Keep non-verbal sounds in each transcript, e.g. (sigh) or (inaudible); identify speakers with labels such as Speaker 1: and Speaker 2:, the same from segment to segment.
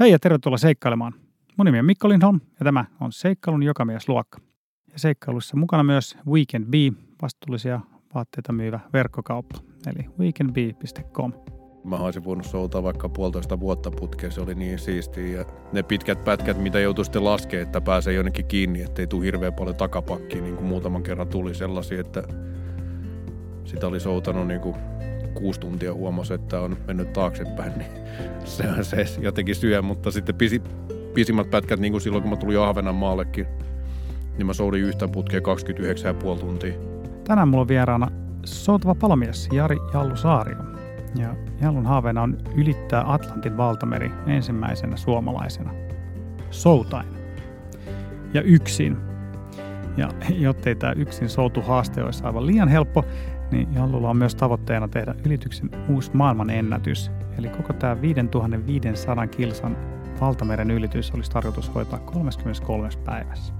Speaker 1: Hei ja tervetuloa seikkailemaan. Mun nimi on Mikko Lindholm ja tämä on Seikkailun jokamiesluokka. Ja seikkailussa mukana myös Weekend Bee, vastuullisia vaatteita myyvä verkkokauppa, eli weekendbee.com.
Speaker 2: Mä olisin voinut soutaa vaikka puolitoista vuotta putkeen, se oli niin siistiä. Ja ne pitkät pätkät, mitä joutui sitten laskemaan, että pääsee jonnekin kiinni, ettei tule hirveän paljon takapakkiin, niin kuin muutaman kerran tuli sellaisia, että sitä oli soutanut niin kuin kuusi tuntia huomasi, että on mennyt taaksepäin, niin (laughs) se, se jotenkin syö, mutta sitten pisi, pisimmät pätkät, niin kuin silloin kun mä tulin Ahvenanmaallekin, niin mä soudin yhtä putkea 29,5 tuntia.
Speaker 1: Tänään mulla on vieraana soutava palomies Jari Jallu Saario. Ja Jallun haaveena on ylittää Atlantin valtameri ensimmäisenä suomalaisena. Soutain. Ja yksin. Ja jottei tämä yksin soutu haaste olisi aivan liian helppo, niin Jallulla on myös tavoitteena tehdä ylityksen uusi maailman ennätys. Eli koko tämä 5500 kilsan valtameren ylitys olisi tarkoitus hoitaa 33 päivässä.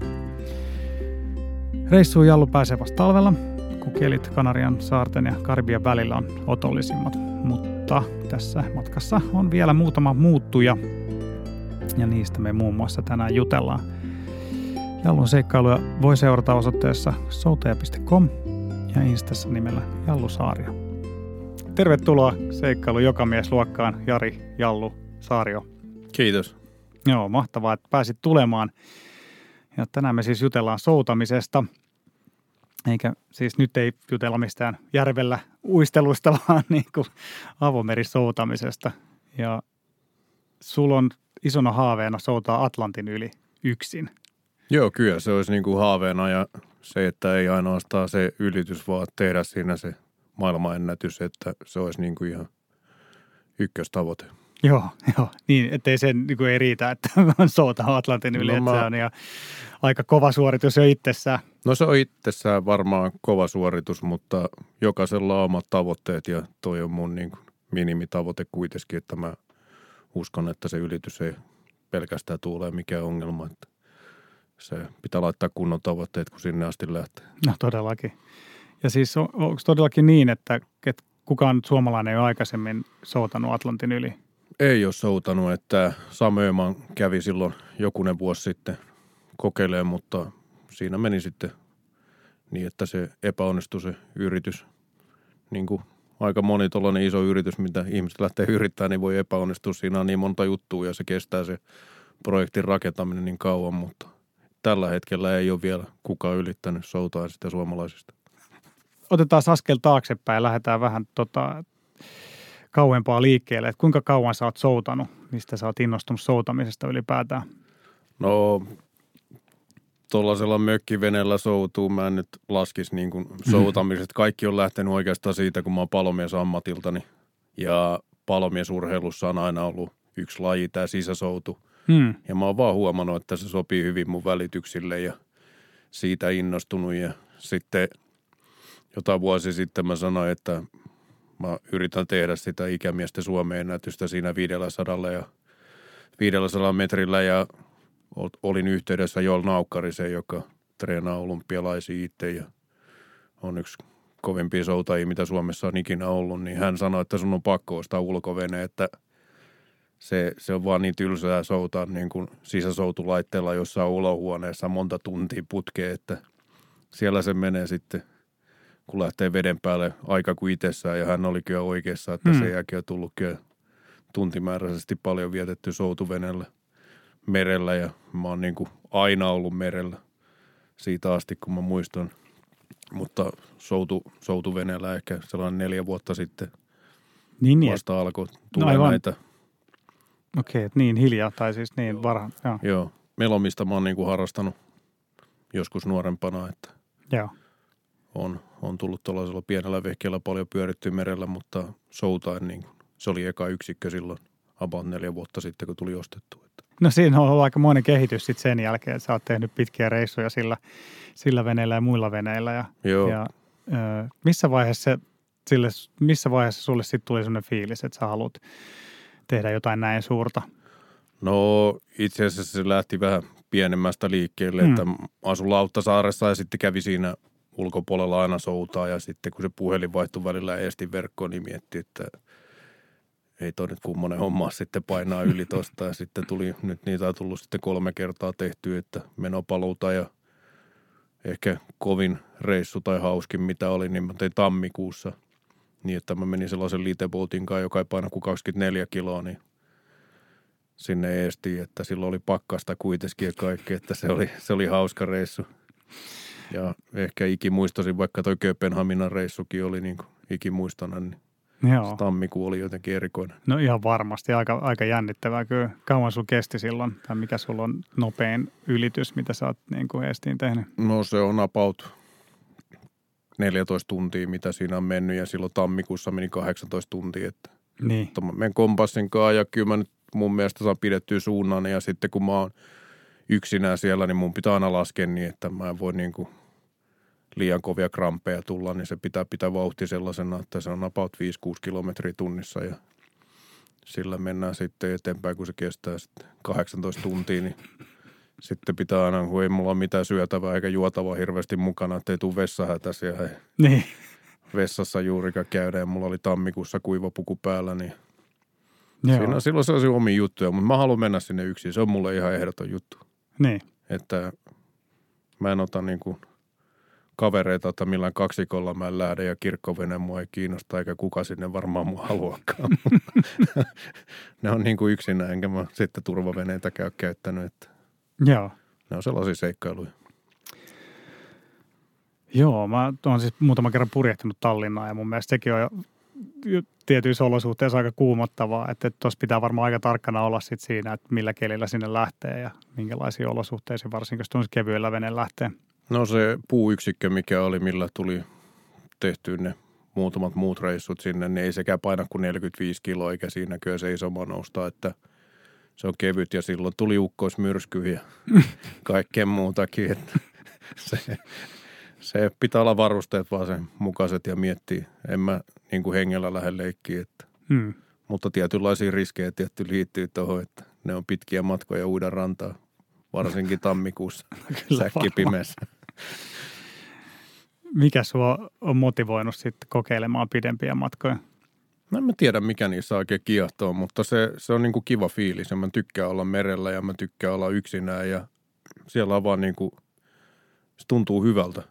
Speaker 1: Reissuun Jallu pääsee vasta talvella, kun kelit Kanarian saarten ja Karibian välillä on otollisimmat. Mutta tässä matkassa on vielä muutama muuttuja, ja niistä me muun muassa tänään jutellaan. Jallun seikkailuja voi seurata osoitteessa souteja.com ja Instassa nimellä Jallu Saario. Tervetuloa seikkailu jokamiesluokkaan Jari Jallu Saario.
Speaker 2: Kiitos.
Speaker 1: Joo, mahtavaa, että pääsit tulemaan. Ja tänään me siis jutellaan soutamisesta. Eikä siis nyt ei jutella mistään järvellä uistelusta, (laughs) vaan niin kuin avomerisoutamisesta. Ja sulla on isona haaveena soutaa Atlantin yli yksin.
Speaker 2: Joo, kyllä se olisi niin kuin haaveena ja se, että ei ainoastaan se ylitys, vaan tehdä siinä se maailmanennätys, että se olisi niin kuin ihan ykköstavoite.
Speaker 1: Joo, joo. Niin, ettei sen niin kuin ei riitä, että (laughs) on soutaa Atlantin yli, no, että mä... se on ja aika kova suoritus jo itsessään.
Speaker 2: No se on itsessään varmaan kova suoritus, mutta jokaisella on omat tavoitteet ja toi on mun niin kuin minimitavoite kuitenkin, että mä uskon, että se ylitys ei pelkästään tule mikään ongelma. Että se pitää laittaa kunnon tavoitteet, kun sinne asti lähtee.
Speaker 1: No todellakin. Ja siis on, onko todellakin niin, että, että kukaan suomalainen ei ole aikaisemmin soutanut Atlantin yli?
Speaker 2: Ei ole soutanut, että Samööman kävi silloin jokunen vuosi sitten kokeilemaan, mutta siinä meni sitten niin, että se epäonnistui se yritys. Niin kuin aika moni tuollainen iso yritys, mitä ihmiset lähtee yrittämään, niin voi epäonnistua. Siinä on niin monta juttua ja se kestää se projektin rakentaminen niin kauan, mutta tällä hetkellä ei ole vielä kukaan ylittänyt soutaa sitä suomalaisista.
Speaker 1: Otetaan askel taaksepäin ja lähdetään vähän tota, kauempaa liikkeelle. Et kuinka kauan sä oot soutanut? Mistä sä oot innostunut soutamisesta ylipäätään?
Speaker 2: No tuollaisella mökkiveneellä soutuu. Mä en nyt laskisi niin kuin soutamiset. Kaikki on lähtenyt oikeastaan siitä, kun mä oon palomies ammatiltani. Ja palomiesurheilussa on aina ollut yksi laji, tämä sisäsoutu – Hmm. Ja mä oon vaan huomannut, että se sopii hyvin mun välityksille ja siitä innostunut. Ja sitten jotain vuosi sitten mä sanoin, että mä yritän tehdä sitä ikämiesten Suomeen ennätystä siinä 500 ja 500 metrillä ja olin yhteydessä Joel Naukkariseen, joka treenaa olympialaisia itse ja on yksi kovimpia soutajia, mitä Suomessa on ikinä ollut, niin hän sanoi, että sun on pakko ostaa ulkovene, että – se, se on vaan niin tylsää soutaa niin kuin sisäsoutulaitteella jossain olohuoneessa monta tuntia putkeen, että siellä se menee sitten, kun lähtee veden päälle aika kuin itsessään ja hän oli kyllä oikeassa, että hmm. sen jälkeen on tullut kyllä tuntimääräisesti paljon vietetty soutuvenellä merellä ja mä oon niin kuin aina ollut merellä siitä asti, kun mä muistan. Mutta soutu, soutuveneellä ehkä sellainen neljä vuotta sitten niin, niin. vasta alkoi tulla no näitä –
Speaker 1: Okei, että niin hiljaa tai siis niin joo. varhaan.
Speaker 2: Joo. joo. Melomista mä oon niin kuin harrastanut joskus nuorempana, että joo. On, on tullut tuollaisella pienellä vehkeellä paljon pyöritty merellä, mutta soutain niin kuin, se oli eka yksikkö silloin about neljä vuotta sitten, kun tuli ostettu.
Speaker 1: No siinä on ollut aika monen kehitys sitten sen jälkeen, että sä oot tehnyt pitkiä reissuja sillä, sillä veneellä ja muilla veneillä. Ja, Joo. ja ö, missä vaiheessa sille, missä vaiheessa sulle sitten tuli sellainen fiilis, että sä haluat tehdä jotain näin suurta?
Speaker 2: No itse asiassa se lähti vähän pienemmästä liikkeelle, hmm. että asun Lauttasaaressa ja sitten kävi siinä ulkopuolella aina soutaa ja sitten kun se puhelin vaihtui välillä estin verkkoon, niin mietti, että ei toi nyt kummonen homma sitten painaa yli tosta. Ja sitten tuli, nyt niitä on tullut sitten kolme kertaa tehty, että menopaluuta ja ehkä kovin reissu tai hauskin mitä oli, niin mä tein tammikuussa. Niin, että mä menin sellaisen liitebootin kanssa, joka ei paina kuin 24 kiloa, niin sinne eestiin, että silloin oli pakkasta kuitenkin ja kaikki, että se oli, se oli hauska reissu. Ja ehkä ikimuistosin, vaikka toi Kööpenhaminan reissukin oli niin kuin ikimuistona, niin
Speaker 1: Joo.
Speaker 2: tammikuu oli jotenkin erikoinen.
Speaker 1: No ihan varmasti, aika, aika jännittävää kyllä. Kauan sun kesti silloin, tai mikä sulla on nopein ylitys, mitä sä oot niin kuin Estiin tehnyt?
Speaker 2: No se on about 14 tuntia, mitä siinä on mennyt ja silloin tammikuussa meni 18 tuntia, että
Speaker 1: Niin,
Speaker 2: mutta mä menen kompassin kanssa ja kyllä mä nyt mun mielestä saan pidettyä suunnan ja sitten kun mä oon yksinään siellä, niin mun pitää aina laskea niin, että mä en voi niin kuin liian kovia krampeja tulla, niin se pitää pitää vauhti sellaisena, että se on about 5-6 kilometriä tunnissa ja sillä mennään sitten eteenpäin, kun se kestää sitten 18 tuntia, niin sitten pitää aina, kun ei mulla ole mitään syötävää eikä juotavaa hirveästi mukana, ettei tule vessahätäisiä ja
Speaker 1: niin.
Speaker 2: vessassa juurikaan käydä ja mulla oli tammikuussa kuiva puku päällä, niin
Speaker 1: Joo.
Speaker 2: Siinä, silloin se on se omi juttuja, mutta mä haluan mennä sinne yksin. Se on mulle ihan ehdoton juttu.
Speaker 1: Niin.
Speaker 2: Että mä en ota niinku kavereita, että millään kaksikolla mä en lähde ja kirkkovene mua ei kiinnosta eikä kuka sinne varmaan mua haluakaan. (laughs) ne on niinku yksinä, enkä mä sitten turvaveneitä käy käyttänyt, että
Speaker 1: Joo.
Speaker 2: ne on sellaisia seikkailuja.
Speaker 1: Joo, mä oon siis muutaman kerran purjehtinut Tallinnaa ja mun mielestä sekin on jo tietyissä olosuhteissa aika kuumottavaa, että tuossa pitää varmaan aika tarkkana olla sit siinä, että millä kelillä sinne lähtee ja minkälaisiin olosuhteisiin, varsinkin jos kevyellä veneen lähtee.
Speaker 2: No se puuyksikkö, mikä oli, millä tuli tehtyä ne muutamat muut reissut sinne, niin ei sekään paina kuin 45 kiloa, eikä siinäkään seisomaan nousta, että se on kevyt ja silloin tuli ukkoismyrsky ja (laughs) kaikkea muutakin, että se, se pitää olla varusteet vaan sen mukaiset ja miettiä. En mä niin kuin hengellä lähde leikkiä, että,
Speaker 1: Hmm.
Speaker 2: mutta tietynlaisia riskejä tietty liittyy tuohon, että ne on pitkiä matkoja uida rantaa, varsinkin tammikuussa (laughs) säkki pimeässä.
Speaker 1: Mikä sua on motivoinut sitten kokeilemaan pidempiä matkoja?
Speaker 2: No en mä tiedä, mikä niissä oikein kiehtoo, mutta se, se on niinku kiva fiilis ja mä tykkään olla merellä ja mä tykkään olla yksinään ja siellä on vaan niinku, se tuntuu hyvältä.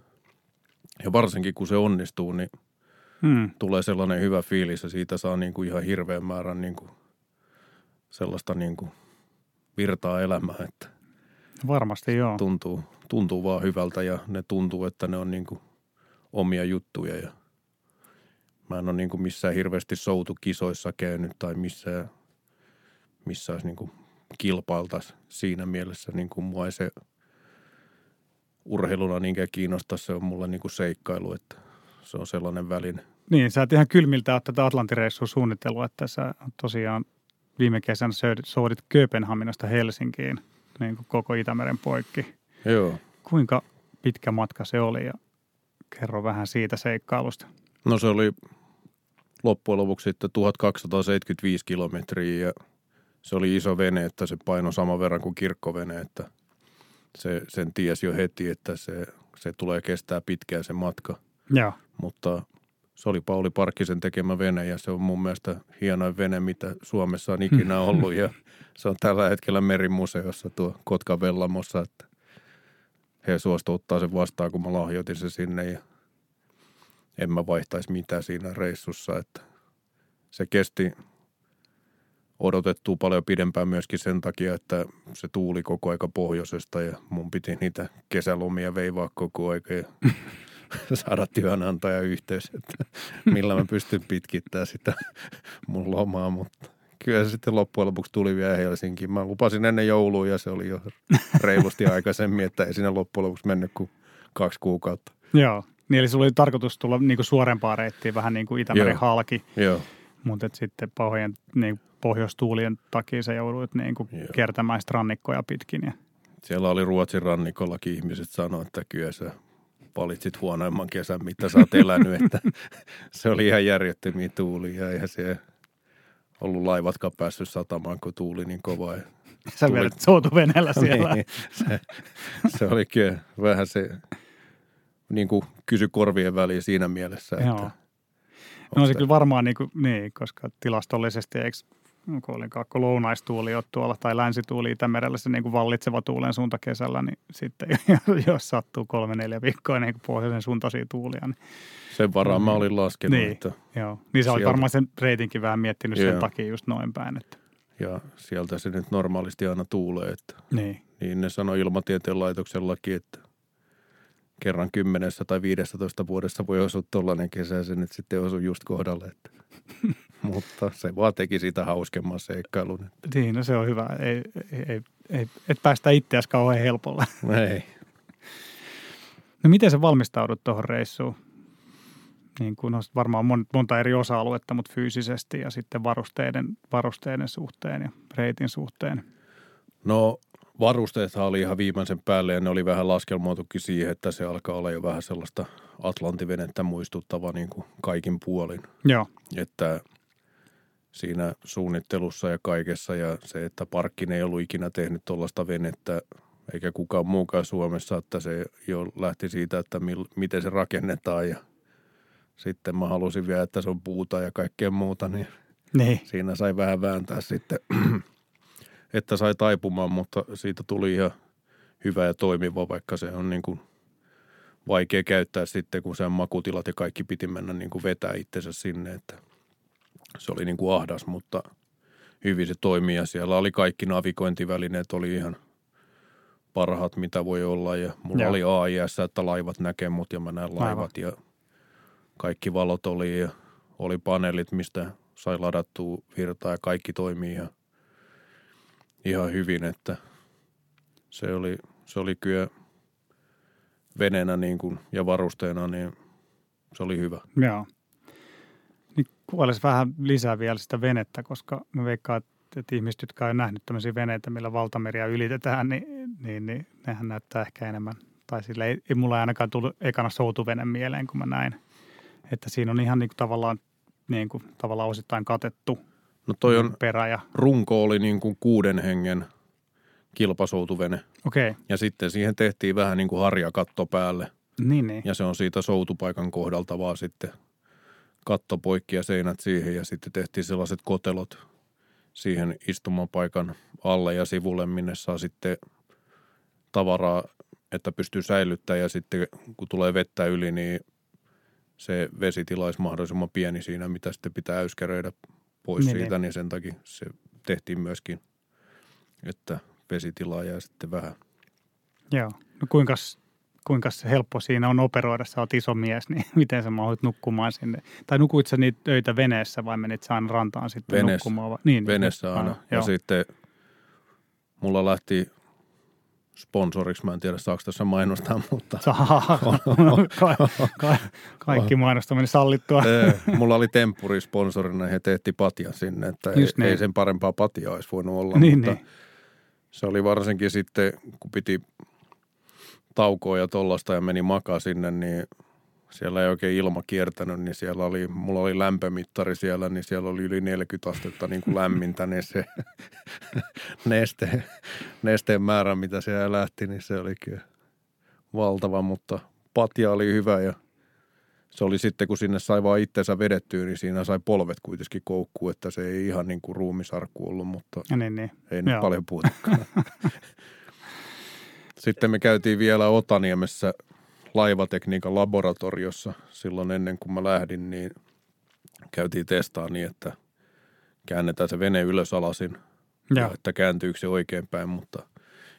Speaker 2: Ja varsinkin kun se onnistuu, niin
Speaker 1: Hmm.
Speaker 2: tulee sellainen hyvä fiilis ja siitä saa niinku ihan hirveän määrän niinku sellaista niinku virtaa elämää, että
Speaker 1: Varmasti joo.
Speaker 2: tuntuu, tuntuu vaan hyvältä ja ne tuntuu, että ne on niinku omia juttuja ja mä en ole niinku missään hirveästi soutukisoissa käynyt tai missään, missä olisi niinku kilpailtaisi siinä mielessä. Niinku mua ei se urheiluna niinkään kiinnosta, se on mulle niinku seikkailu, että se on sellainen väline.
Speaker 1: Niin, sä et ihan kylmiltä ole tätä Atlantireissua suunnitellut, että sä tosiaan viime kesänä soudit Kööpenhaminasta Helsinkiin niin kuin koko Itämeren poikki.
Speaker 2: Joo.
Speaker 1: Kuinka pitkä matka se oli ja kerro vähän siitä seikkailusta.
Speaker 2: No se oli loppujen lopuksi sitten 1275 kilometriä ja se oli iso vene, että se paino saman verran kuin kirkkovene, että se, sen tiesi jo heti, että se, se tulee kestää pitkään se matka.
Speaker 1: Joo.
Speaker 2: Mutta se oli Pauli Parkkisen tekemä vene ja se on mun mielestä hienoin vene, mitä Suomessa on ikinä ollut ja se on tällä hetkellä merimuseossa tuo Kotkan Vellamossa, että he suostu ottaa sen vastaan, kun mä lahjoitin se sinne ja en mä vaihtaisi mitään siinä reissussa, että se kesti odotettua paljon pidempään myöskin sen takia, että se tuuli koko aika pohjoisesta ja mun piti niitä kesälomia veivaa koko aika ja (laughs) saada työnantaja yhteys, että millä mä pystyn pitkittämään sitä mun lomaa, mutta kyllä se sitten loppujen lopuksi tuli vielä Helsinkiin. Mä lupasin ennen joulua ja se oli jo reilusti (laughs) aikaisemmin, että ei sinne loppujen lopuksi mennyt kuin kaksi kuukautta.
Speaker 1: Joo. Niin eli sulla oli tarkoitus tulla niin kuin suorempaa reittiä, vähän niin kuin Itämeren
Speaker 2: Joo.
Speaker 1: halki,
Speaker 2: Joo,
Speaker 1: mutta sitten pahojen niin pohjoistuulien takia sä jouduit niin kuin
Speaker 2: Joo.
Speaker 1: kiertämään rannikkoja pitkin. Ja,
Speaker 2: siellä oli Ruotsin rannikollakin ihmiset sanoivat, että kyllä sä valitsit huonoimman kesän, mitä sä oot elänyt, että (laughs) se oli ihan järjettömiä tuulia ja se ollut laivatkaan päässyt satamaan, kun tuuli niin kova. Ja
Speaker 1: sä
Speaker 2: Tuli-
Speaker 1: vedät soutuveneellä (laughs) siellä.
Speaker 2: Niin, se, se oli kyllä vähän se niin kuin kysy korvien väliin siinä mielessä,
Speaker 1: Joo.
Speaker 2: että
Speaker 1: No se kyllä varmaan niin, kuin, niin koska tilastollisesti eikö onko olinkaan lounaistuuli ole tuolla tai länsituuli Itämerellä se niin kuin vallitseva tuulen suunta kesällä, niin sitten (laughs) jos sattuu kolme neljä viikkoa niin kuin pohjoisen suuntaisia tuulia, niin,
Speaker 2: Sen varaan mä olin laskenut,
Speaker 1: Niin.
Speaker 2: että,
Speaker 1: joo. niin sä olit
Speaker 2: Sieltä-
Speaker 1: varmaan sen reitinkin vähän miettinyt sen
Speaker 2: Joo.
Speaker 1: takia just noin päin. Että,
Speaker 2: ja sieltä se nyt normaalisti aina tuulee, että
Speaker 1: niin.
Speaker 2: niin ne sanoi ilmatieteen laitoksellakin, että kerran kymmenessä tai 15 vuodessa voi osua tollainen kesä ja se nyt sitten osui just kohdalle. Että. (laughs) Mutta se vaan teki siitä hauskemman seikkailun. Että
Speaker 1: Niin, no se on hyvä. Ei, ei, ei, et päästä itseäsi kauhean helpolla.
Speaker 2: ei.
Speaker 1: No miten sä valmistaudut tuohon reissuun? Niin kuin on varmaan mon, monta eri osa-aluetta, mutta fyysisesti ja sitten varusteiden, varusteiden suhteen ja reitin suhteen.
Speaker 2: No varusteethan oli ihan viimeisen päälle ja ne oli vähän laskelmoitukin siihen, että se alkaa olla jo vähän sellaista Atlantivenettä muistuttava niin kuin kaikin puolin.
Speaker 1: Joo,
Speaker 2: Että siinä suunnittelussa ja kaikessa ja se, että parkkin ei ollut ikinä tehnyt tuollaista venettä eikä kukaan muukaan Suomessa, että se jo lähti siitä, että mil, miten se rakennetaan ja sitten mä halusin vielä, että se on puuta ja kaikkea muuta, niin
Speaker 1: niin.
Speaker 2: siinä sai vähän vääntää sitten, että sai taipumaan, mutta siitä tuli ihan hyvä ja toimiva, vaikka se on niin kuin vaikea käyttää sitten, kun se on makutilat ja kaikki piti mennä niin kuin vetää itsensä sinne, että se oli niin kuin ahdas, mutta hyvin se toimii ja siellä oli kaikki navigointivälineet, oli ihan parhaat, mitä voi olla ja mulla
Speaker 1: Joo.
Speaker 2: oli AIS, että laivat näkee mut ja mä näen laivat ja kaikki valot oli ja oli paneelit, mistä sai ladattua virtaa ja kaikki toimii ihan, ihan hyvin, että se oli, se oli kyllä veneenä niin kuin, ja varusteena, niin se oli hyvä.
Speaker 1: Joo. Niin kuvailisi vähän lisää vielä sitä venettä, koska mä veikkaan, että, ihmiset, jotka on nähnyt tämmöisiä veneitä, millä valtameriä ylitetään, niin, niin, niin nehän näyttää ehkä enemmän. Tai sille ei, ei mulla ainakaan tullut ekana soutuvene mieleen, kun mä näin. Että siinä on ihan niin kuin tavallaan, niin kuin, tavallaan osittain katettu
Speaker 2: No toi on,
Speaker 1: perä. Ja,
Speaker 2: runko oli niin kuin kuuden hengen kilpasoutuvene
Speaker 1: okei, okay.
Speaker 2: ja sitten siihen tehtiin vähän niin kuin harjakatto päälle
Speaker 1: niin, niin.
Speaker 2: ja se on siitä soutupaikan kohdalta vaan sitten katto poikki ja seinät siihen ja sitten tehtiin sellaiset kotelot siihen istumapaikan alle ja sivulle, minne saa sitten tavaraa, että pystyy säilyttämään ja sitten kun tulee vettä yli, niin se vesitila olisi mahdollisimman pieni siinä, mitä sitten pitää äyskäröidä pois
Speaker 1: Niin,
Speaker 2: niin, siitä, niin sen takia se tehtiin myöskin, että vesitila jää sitten vähän.
Speaker 1: Joo. No kuinka, kuinka helppo siinä on operoida? Sä oot iso mies, niin (laughs) miten sä mahdut nukkumaan sinne? Tai nukuit sä niitä öitä veneessä vai menit sä aina rantaan sitten
Speaker 2: Veneessä.
Speaker 1: nukkumaan? Vai? Niin,
Speaker 2: Venessä aina. Ja
Speaker 1: joo.
Speaker 2: sitten mulla lähti sponsoriksi, mä en tiedä saako tässä mainostaa, (laughs) mutta
Speaker 1: Saa. Ka- ka- kaikki mainostaminen sallittua.
Speaker 2: Mulla oli temppuri sponsorina ja he teetti patjan sinne, että ei,
Speaker 1: Just niin.
Speaker 2: ei sen parempaa patjaa olisi voinut olla,
Speaker 1: Niin,
Speaker 2: mutta
Speaker 1: niin.
Speaker 2: se oli varsinkin sitten, kun piti taukoa ja tollasta ja meni makaa sinne, niin siellä ei oikein ilma kiertänyt, niin siellä oli, mulla oli lämpömittari siellä, niin siellä oli yli 40 astetta niin kuin lämmintä, niin se (laughs) neste, nesteen määrä, mitä siellä lähti, niin se oli kyllä valtava, mutta patja oli hyvä ja se oli sitten, kun sinne sai vaan itsensä vedettyä, niin siinä sai polvet kuitenkin koukkuu, että se ei ihan niin kuin ruumisarkku ollut, mutta
Speaker 1: Ja niin, niin.
Speaker 2: ei nyt
Speaker 1: Joo.
Speaker 2: paljon puhutakaan. (laughs) Sitten me käytiin vielä Otaniemessä laivatekniikan laboratoriossa silloin ennen kuin mä lähdin, niin käytiin testaa niin, että käännetään se vene ylös alasin ja
Speaker 1: Joo.
Speaker 2: että kääntyykö se oikein päin, mutta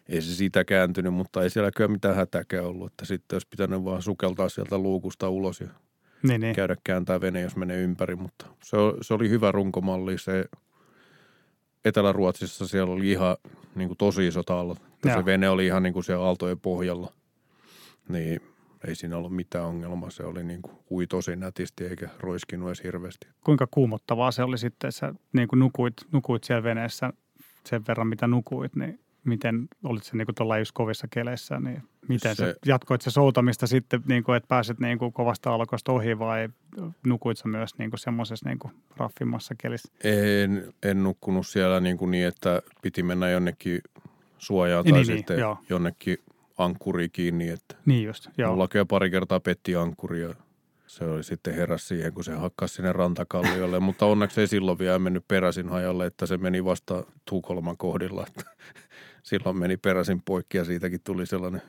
Speaker 2: ei se siitä kääntynyt, mutta ei siellä kyllä mitään hätäkään ollut, että sitten olisi pitänyt vaan sukeltaa sieltä luukusta ulos ja
Speaker 1: Niin, niin.
Speaker 2: käydä kääntää vene, jos menee ympäri, mutta se, se oli hyvä runkomalli. Se Etelä-Ruotsissa siellä oli ihan niin kuin tosi. Että
Speaker 1: Joo.
Speaker 2: Se vene oli ihan niin kuin siellä aaltojen pohjalla. Niin ei siinä ollut mitään ongelmaa. Se oli niin kuin ui tosi nätisti eikä roiskinut edes hirveästi.
Speaker 1: Kuinka kuumottavaa se oli sitten, sä niin kuin nukuit, nukuit siellä veneessä sen verran, mitä nukuit, niin miten, olit se niin kuin tuolla just kovissa keleissä, niin miten se,
Speaker 2: Se-
Speaker 1: jatkoit se soutamista sitten, niin kuin, että pääset niin kuin kovasta alkoista ohi vai nukuit sä myös niin kuin semmoisessa niin kuin raffimmassa kelissä?
Speaker 2: En, en nukkunut siellä niin, kuin niin, että piti mennä jonnekin suojaan
Speaker 1: Niin,
Speaker 2: tai
Speaker 1: niin,
Speaker 2: sitten
Speaker 1: joo.
Speaker 2: jonnekin ankkuriin kiinni. Että
Speaker 1: Niin just, joo.
Speaker 2: Mulla kyllä pari kertaa petti ankkuri ja se oli sitten heräs siihen, kun se hakkasi sinne rantakalliolle, (laughs) mutta onneksi ei silloin vielä mennyt peräisin hajalle, että se meni vasta Tukholman kohdilla. Että (laughs) silloin meni peräisin poikki ja siitäkin tuli sellainen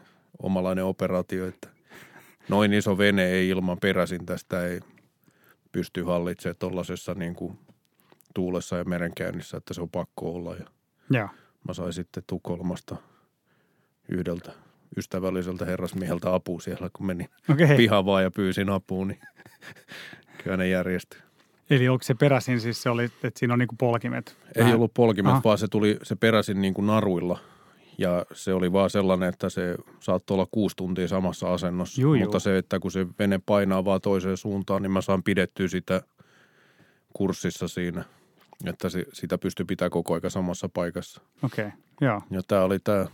Speaker 2: omalainen operaatio, että noin iso vene ei ilman peräisin tästä ei pysty hallitsemaan tuollaisessa niin kuin tuulessa ja merenkäynnissä, että se on pakko olla. Ja
Speaker 1: Joo.
Speaker 2: mä sain sitten Tukholmasta yhdeltä ystävälliseltä herrasmieheltä apua siellä, kun menin.
Speaker 1: Okay.
Speaker 2: pihavaan ja pyysin apua, niin (laughs) kyllä ne järjestyi.
Speaker 1: Eli onko se peräisin siis se oli, että siinä on niinku polkimet?
Speaker 2: Ei
Speaker 1: Vähän-
Speaker 2: ollut polkimet,
Speaker 1: Aha.
Speaker 2: vaan se tuli, se peräsin niin kuin naruilla. Ja se oli vaan sellainen, että se saattoi olla kuusi tuntia samassa asennossa.
Speaker 1: Juu, juu.
Speaker 2: Mutta se, että kun se vene painaa vaan toiseen suuntaan, niin mä saan pidettyä sitä kurssissa siinä. Että se, sitä pystyy pitää koko aika samassa paikassa.
Speaker 1: Okei, okay. joo.
Speaker 2: Ja tämä oli tämä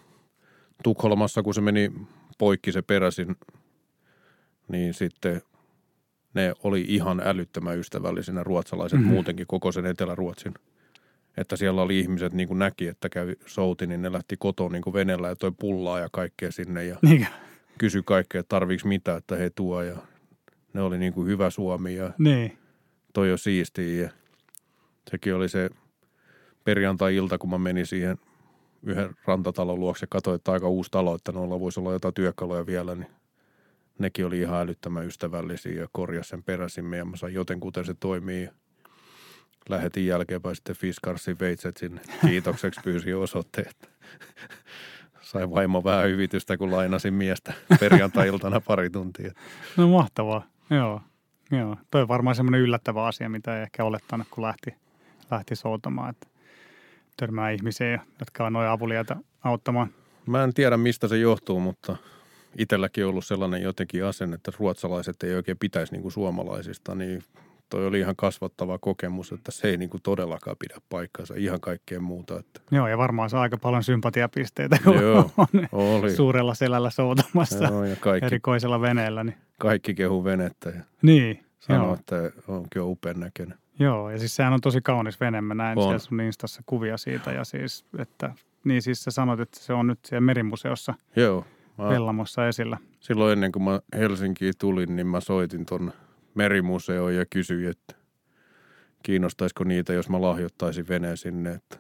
Speaker 2: Tukholmassa, kun se meni poikki se peräsin, niin sitten ne oli ihan älyttömän ystävällisinä ruotsalaiset
Speaker 1: Mhm.
Speaker 2: mm-hmm. muutenkin koko sen Etelä-Ruotsin. Että siellä oli ihmiset niin kuin näki, että kävi souti, niin ne lähti kotoa niin kuin venellä ja toi pullaa ja kaikkea sinne ja
Speaker 1: Niinkö?
Speaker 2: kysyi kaikkea, että tarviiko mitä, että he tuo ja ne oli niin kuin hyvä Suomi ja
Speaker 1: Niin.
Speaker 2: toi on siistiä ja sekin oli se perjantai-ilta, kun mä menin siihen yhden rantatalon luokse, katsoin, että aika uusi talo, että noilla voisi olla jotain työkaluja vielä, niin nekin oli ihan älyttömän ystävällisiä ja korjasi sen peräsimme ja mä sain jotenkuten se toimii. Lähetin jälkeenpäin sitten Fiskarsin veitset sinne. Kiitokseksi pyysin osoitteet. Sain vaimo vähän hyvitystä, kun lainasin miestä perjantai-iltana pari tuntia.
Speaker 1: No mahtavaa, joo. Joo, toi on varmaan semmoinen yllättävä asia, mitä ei ehkä olettanut, kun lähti, lähti soutamaan, että törmää ihmisiä, jotka on noin avuliaita auttamaan.
Speaker 2: Mä en tiedä, mistä se johtuu, mutta itselläkin on ollut sellainen jotenkin asenne, että ruotsalaiset ei oikein pitäisi niin kuin suomalaisista, niin toi oli ihan kasvattava kokemus, että se ei niin kuin todellakaan pidä paikkaansa, ihan kaikkea muuta. Että,
Speaker 1: Joo, ja varmaan saa aika paljon sympatiapisteitä, kun
Speaker 2: Joo,
Speaker 1: on
Speaker 2: oli.
Speaker 1: suurella selällä soutamassa
Speaker 2: Joo, ja kaikki,
Speaker 1: erikoisella veneellä. Niin,
Speaker 2: kaikki kehu venettä ja
Speaker 1: niin
Speaker 2: sanoo,
Speaker 1: joo,
Speaker 2: että on upean näköinen.
Speaker 1: Joo, ja siis sehän on tosi kaunis vene. Mä näin
Speaker 2: On.
Speaker 1: siellä sun Instassa kuvia siitä, ja siis, että niin siis sä sanoit, että se on nyt siellä merimuseossa
Speaker 2: Joo, mä,
Speaker 1: Vellamossa esillä.
Speaker 2: silloin ennen kuin mä Helsinkiin tulin, niin mä soitin tuonne merimuseoon ja kysyin, että kiinnostaisiko niitä, jos mä lahjoittaisin veneen sinne, että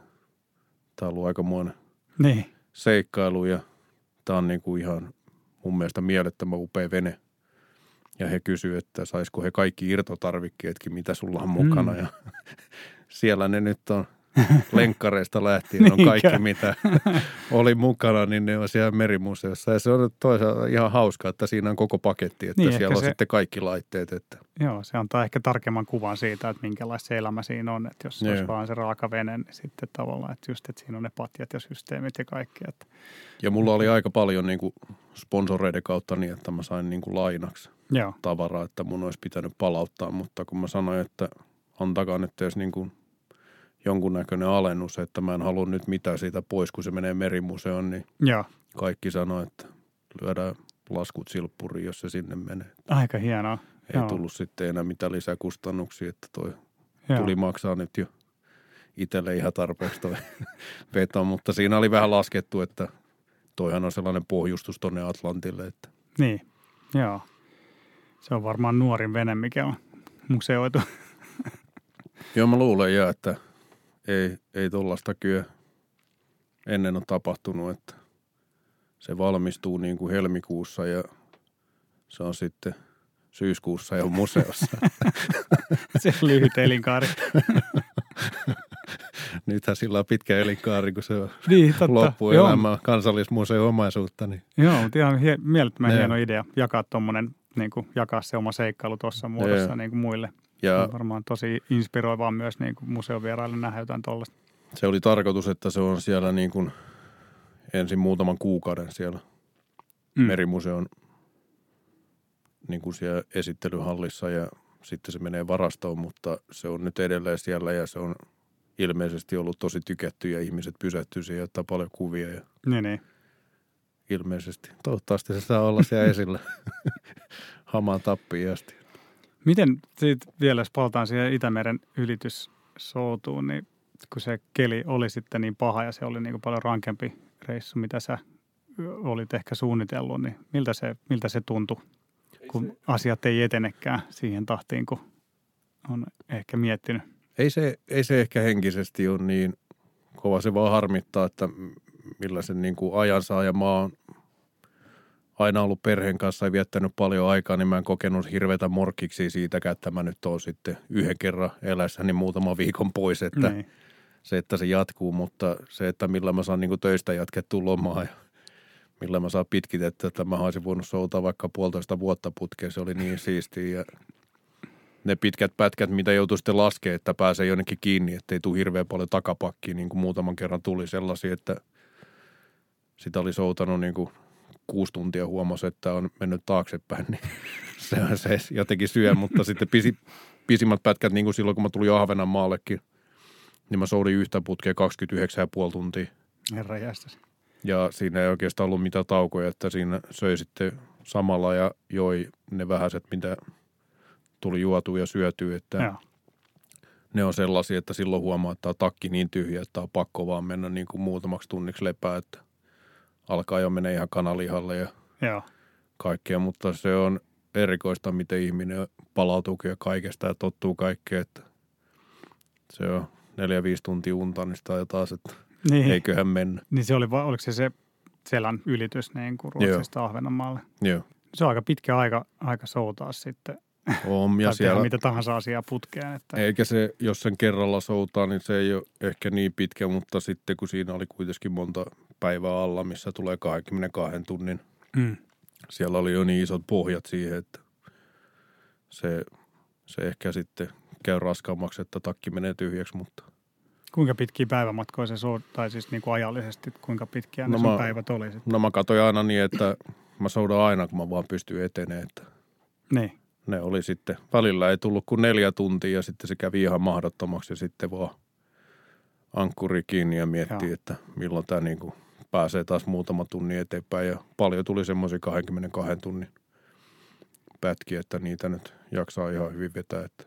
Speaker 2: tämä on ollut aikamoinen
Speaker 1: Niin,
Speaker 2: seikkailu ja tämä on niin kuin ihan mun mielestä mielettömän upea vene. Ja he kysyivät, että saisiko he kaikki irtotarvikkeetkin, mitä sulla on mukana.
Speaker 1: Mm.
Speaker 2: Ja (laughs) siellä ne nyt on (laughs) lenkkareista lähtien on kaikki,
Speaker 1: Niinkö?
Speaker 2: mitä (laughs) oli mukana, niin ne on siellä merimuseossa. Ja se on toisaalta ihan hauska, että siinä on koko paketti, että
Speaker 1: Niin,
Speaker 2: siellä on
Speaker 1: se-
Speaker 2: sitten kaikki laitteet. Että
Speaker 1: joo, se antaa ehkä tarkemman kuvan siitä, että minkälaista se elämä siinä on. Että jos se olisi vaan se raaka vene, niin sitten tavallaan, että just, että siinä on ne patjat ja systeemit ja kaikki. Että,
Speaker 2: ja mulla oli aika paljon niin kuin sponsoreiden kautta niin, että mä sain niin kuin lainaksi
Speaker 1: joo,
Speaker 2: tavaraa, että mun olisi pitänyt palauttaa, mutta kun mä sanoin, että antakaa nyt edes niin kuin jonkunnäköinen alennus, että mä en halua nyt mitään siitä pois, kun se menee merimuseoon, niin
Speaker 1: joo,
Speaker 2: kaikki sanoi, että lyödään laskut silppuriin, jos se sinne menee.
Speaker 1: aika hienoa.
Speaker 2: Ei
Speaker 1: Joo.
Speaker 2: tullut sitten enää mitään lisäkustannuksia, että toi
Speaker 1: Joo.
Speaker 2: tuli maksaa nyt jo itselle ihan tarpeeksi toi (laughs) veto, mutta siinä oli vähän laskettu, että toihan on sellainen pohjustus tonne Atlantille, että
Speaker 1: Niin, joo. Se on varmaan nuorin vene, mikä on museoitu.
Speaker 2: Joo, mä luulen ja, että ei, ei tuollaista kyllä ennen on tapahtunut, että se valmistuu niin kuin helmikuussa ja se on sitten syyskuussa jo museossa. (laughs)
Speaker 1: se on lyhyt elinkaari. (laughs)
Speaker 2: Nythän sillä on pitkä elinkaari, kun se on
Speaker 1: niin, totta. Joo,
Speaker 2: loppuelämä kansallismuseon omaisuutta. Niin.
Speaker 1: joo mutta ihan hie- mielettömän
Speaker 2: Joo.
Speaker 1: hieno idea jakaa tuommoinen, niin kuin, jakaa se oma seikkailu tuossa muodossa
Speaker 2: Joo.
Speaker 1: niin kuin muille.
Speaker 2: Ja
Speaker 1: On varmaan tosi inspiroivaa myös niin kuin museovieraille nähdä jotain tuollaista.
Speaker 2: se oli tarkoitus, että se on siellä niin kuin ensin muutaman kuukauden siellä
Speaker 1: Mm.
Speaker 2: merimuseon niin kuin siellä esittelyhallissa ja sitten se menee varastoon, mutta se on nyt edelleen siellä ja se on ilmeisesti ollut tosi tykätty ja ihmiset pysähtyy siihen ja ottaa paljon kuvia ja
Speaker 1: Niin, niin.
Speaker 2: ilmeisesti. Toivottavasti se saa olla siellä esillä (laughs) hamaan tappiin asti.
Speaker 1: Miten siitä vielä, jos palataan siihen Itämeren ylityssoutuun, niin kun se keli oli sitten niin paha ja se oli niin kuin paljon rankempi reissu, mitä sä olit ehkä suunnitellut, niin miltä se, miltä se tuntui? kun asiat ei etenekään siihen tahtiin, kun on ehkä miettinyt.
Speaker 2: Ei se, ei se ehkä henkisesti ole niin kova. Se vaan harmittaa, että millä sen niin kuin ajan saa ja oon aina ollut perheen kanssa ja viettänyt paljon aikaa, niin mä en kokenut hirveätä morkiksi siitä, että mä nyt oon sitten yhden kerran elässäni muutaman viikon pois, että niin. se, että se jatkuu, mutta se, että millä mä saan niin kuin töistä jatkettua lomaa ja millä mä saan pitkitettyä, että mä olisin voinut soutaa vaikka puolitoista vuotta putkeen, se oli niin (laughs) siistiä ja ne pitkät pätkät, mitä joutuu sitten laskemaan, että pääsee jonnekin kiinni, ettei tule hirveän paljon takapakkiin, niin kuin muutaman kerran tuli sellaisia, että sitä oli soutanut niin kuin kuusi tuntia huomasi, että on mennyt taaksepäin, niin (laughs) se, on se jotenkin syö, mutta sitten pisi, pisimmät pätkät, niin kuin silloin kun mä tulin Ahvenanmaallekin, niin mä soudin yhtä putkea 29,5 tuntia.
Speaker 1: Herra jästäsi.
Speaker 2: Ja siinä ei oikeastaan ollut mitään taukoja, että siinä söi sitten samalla ja joi ne vähäiset, mitä tuli juotua ja syötyä, että Joo. ne on sellaisia, että silloin huomaa, että tämä takki niin tyhjä, että on pakko vaan mennä niin kuin muutamaksi tunniksi lepää, että alkaa jo mennä ihan kanalihalle ja Joo. kaikkea, mutta se on erikoista, miten ihminen palautuu ja kaikesta ja tottuu kaikkeen, että se on neljä, viisi tuntia unta, niin sitä taas, että niin. eiköhän mennä.
Speaker 1: Niin se oli, oliko se se selän ylitys niin kuin Ruotsista Joo. Ahvenanmaalle?
Speaker 2: Joo.
Speaker 1: Se on aika pitkä aika, aika soutaa sitten
Speaker 2: on,
Speaker 1: ja siellä, mitä tahansa asiaa putkeen. Että.
Speaker 2: Eikä se, jos sen kerralla soutaa, niin se ei ole ehkä niin pitkä, mutta sitten kun siinä oli kuitenkin monta päivää alla, missä tulee 22 tunnin, mm. siellä oli jo niin isot pohjat siihen, että se, se ehkä sitten käy raskaammaksi, että takki menee tyhjäksi, mutta –
Speaker 1: Kuinka pitkiä päivämatkoja se sou, tai siis niin kuin ajallisesti, kuinka pitkiä no ne mä, päivät oli sitten?
Speaker 2: No mä katsoin aina niin, että mä soudan aina, kun mä vaan pystyn etenee, että
Speaker 1: niin
Speaker 2: ne oli sitten, välillä ei tullut kuin neljä tuntia ja sitten se kävi ihan mahdottomaksi ja sitten vaan ankkuri kiinni ja miettii, Joo. että milloin tämä niin kuin pääsee taas muutama tunni eteenpäin ja paljon tuli semmoisia 22 tunnin pätkiä, että niitä nyt jaksaa ihan hyvin vetää. Että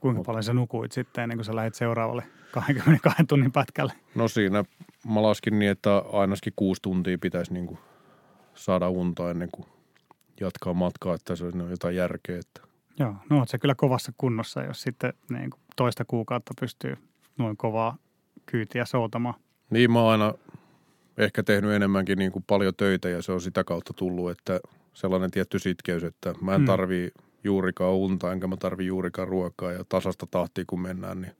Speaker 1: Kuinka paljon sä nukuit sitten ennen kuin sä lähdit seuraavalle 22 tunnin pätkälle?
Speaker 2: No siinä mä laskin niin, että ainakin kuusi tuntia pitäisi niin kuin saada unta ennen kuin jatkaa matkaa, että se on jotain järkeä. Että.
Speaker 1: Joo, no se kyllä kovassa kunnossa, jos sitten niin kuin toista kuukautta pystyy noin kovaa kyytiä soutamaan.
Speaker 2: Niin mä oon aina ehkä tehnyt enemmänkin niin kuin paljon töitä ja se on sitä kautta tullut, että sellainen tietty sitkeys, että mä en mm. tarvii juurikaan unta enkä mä tarvii juurikaan ruokaa ja tasasta tahtia kun mennään, niin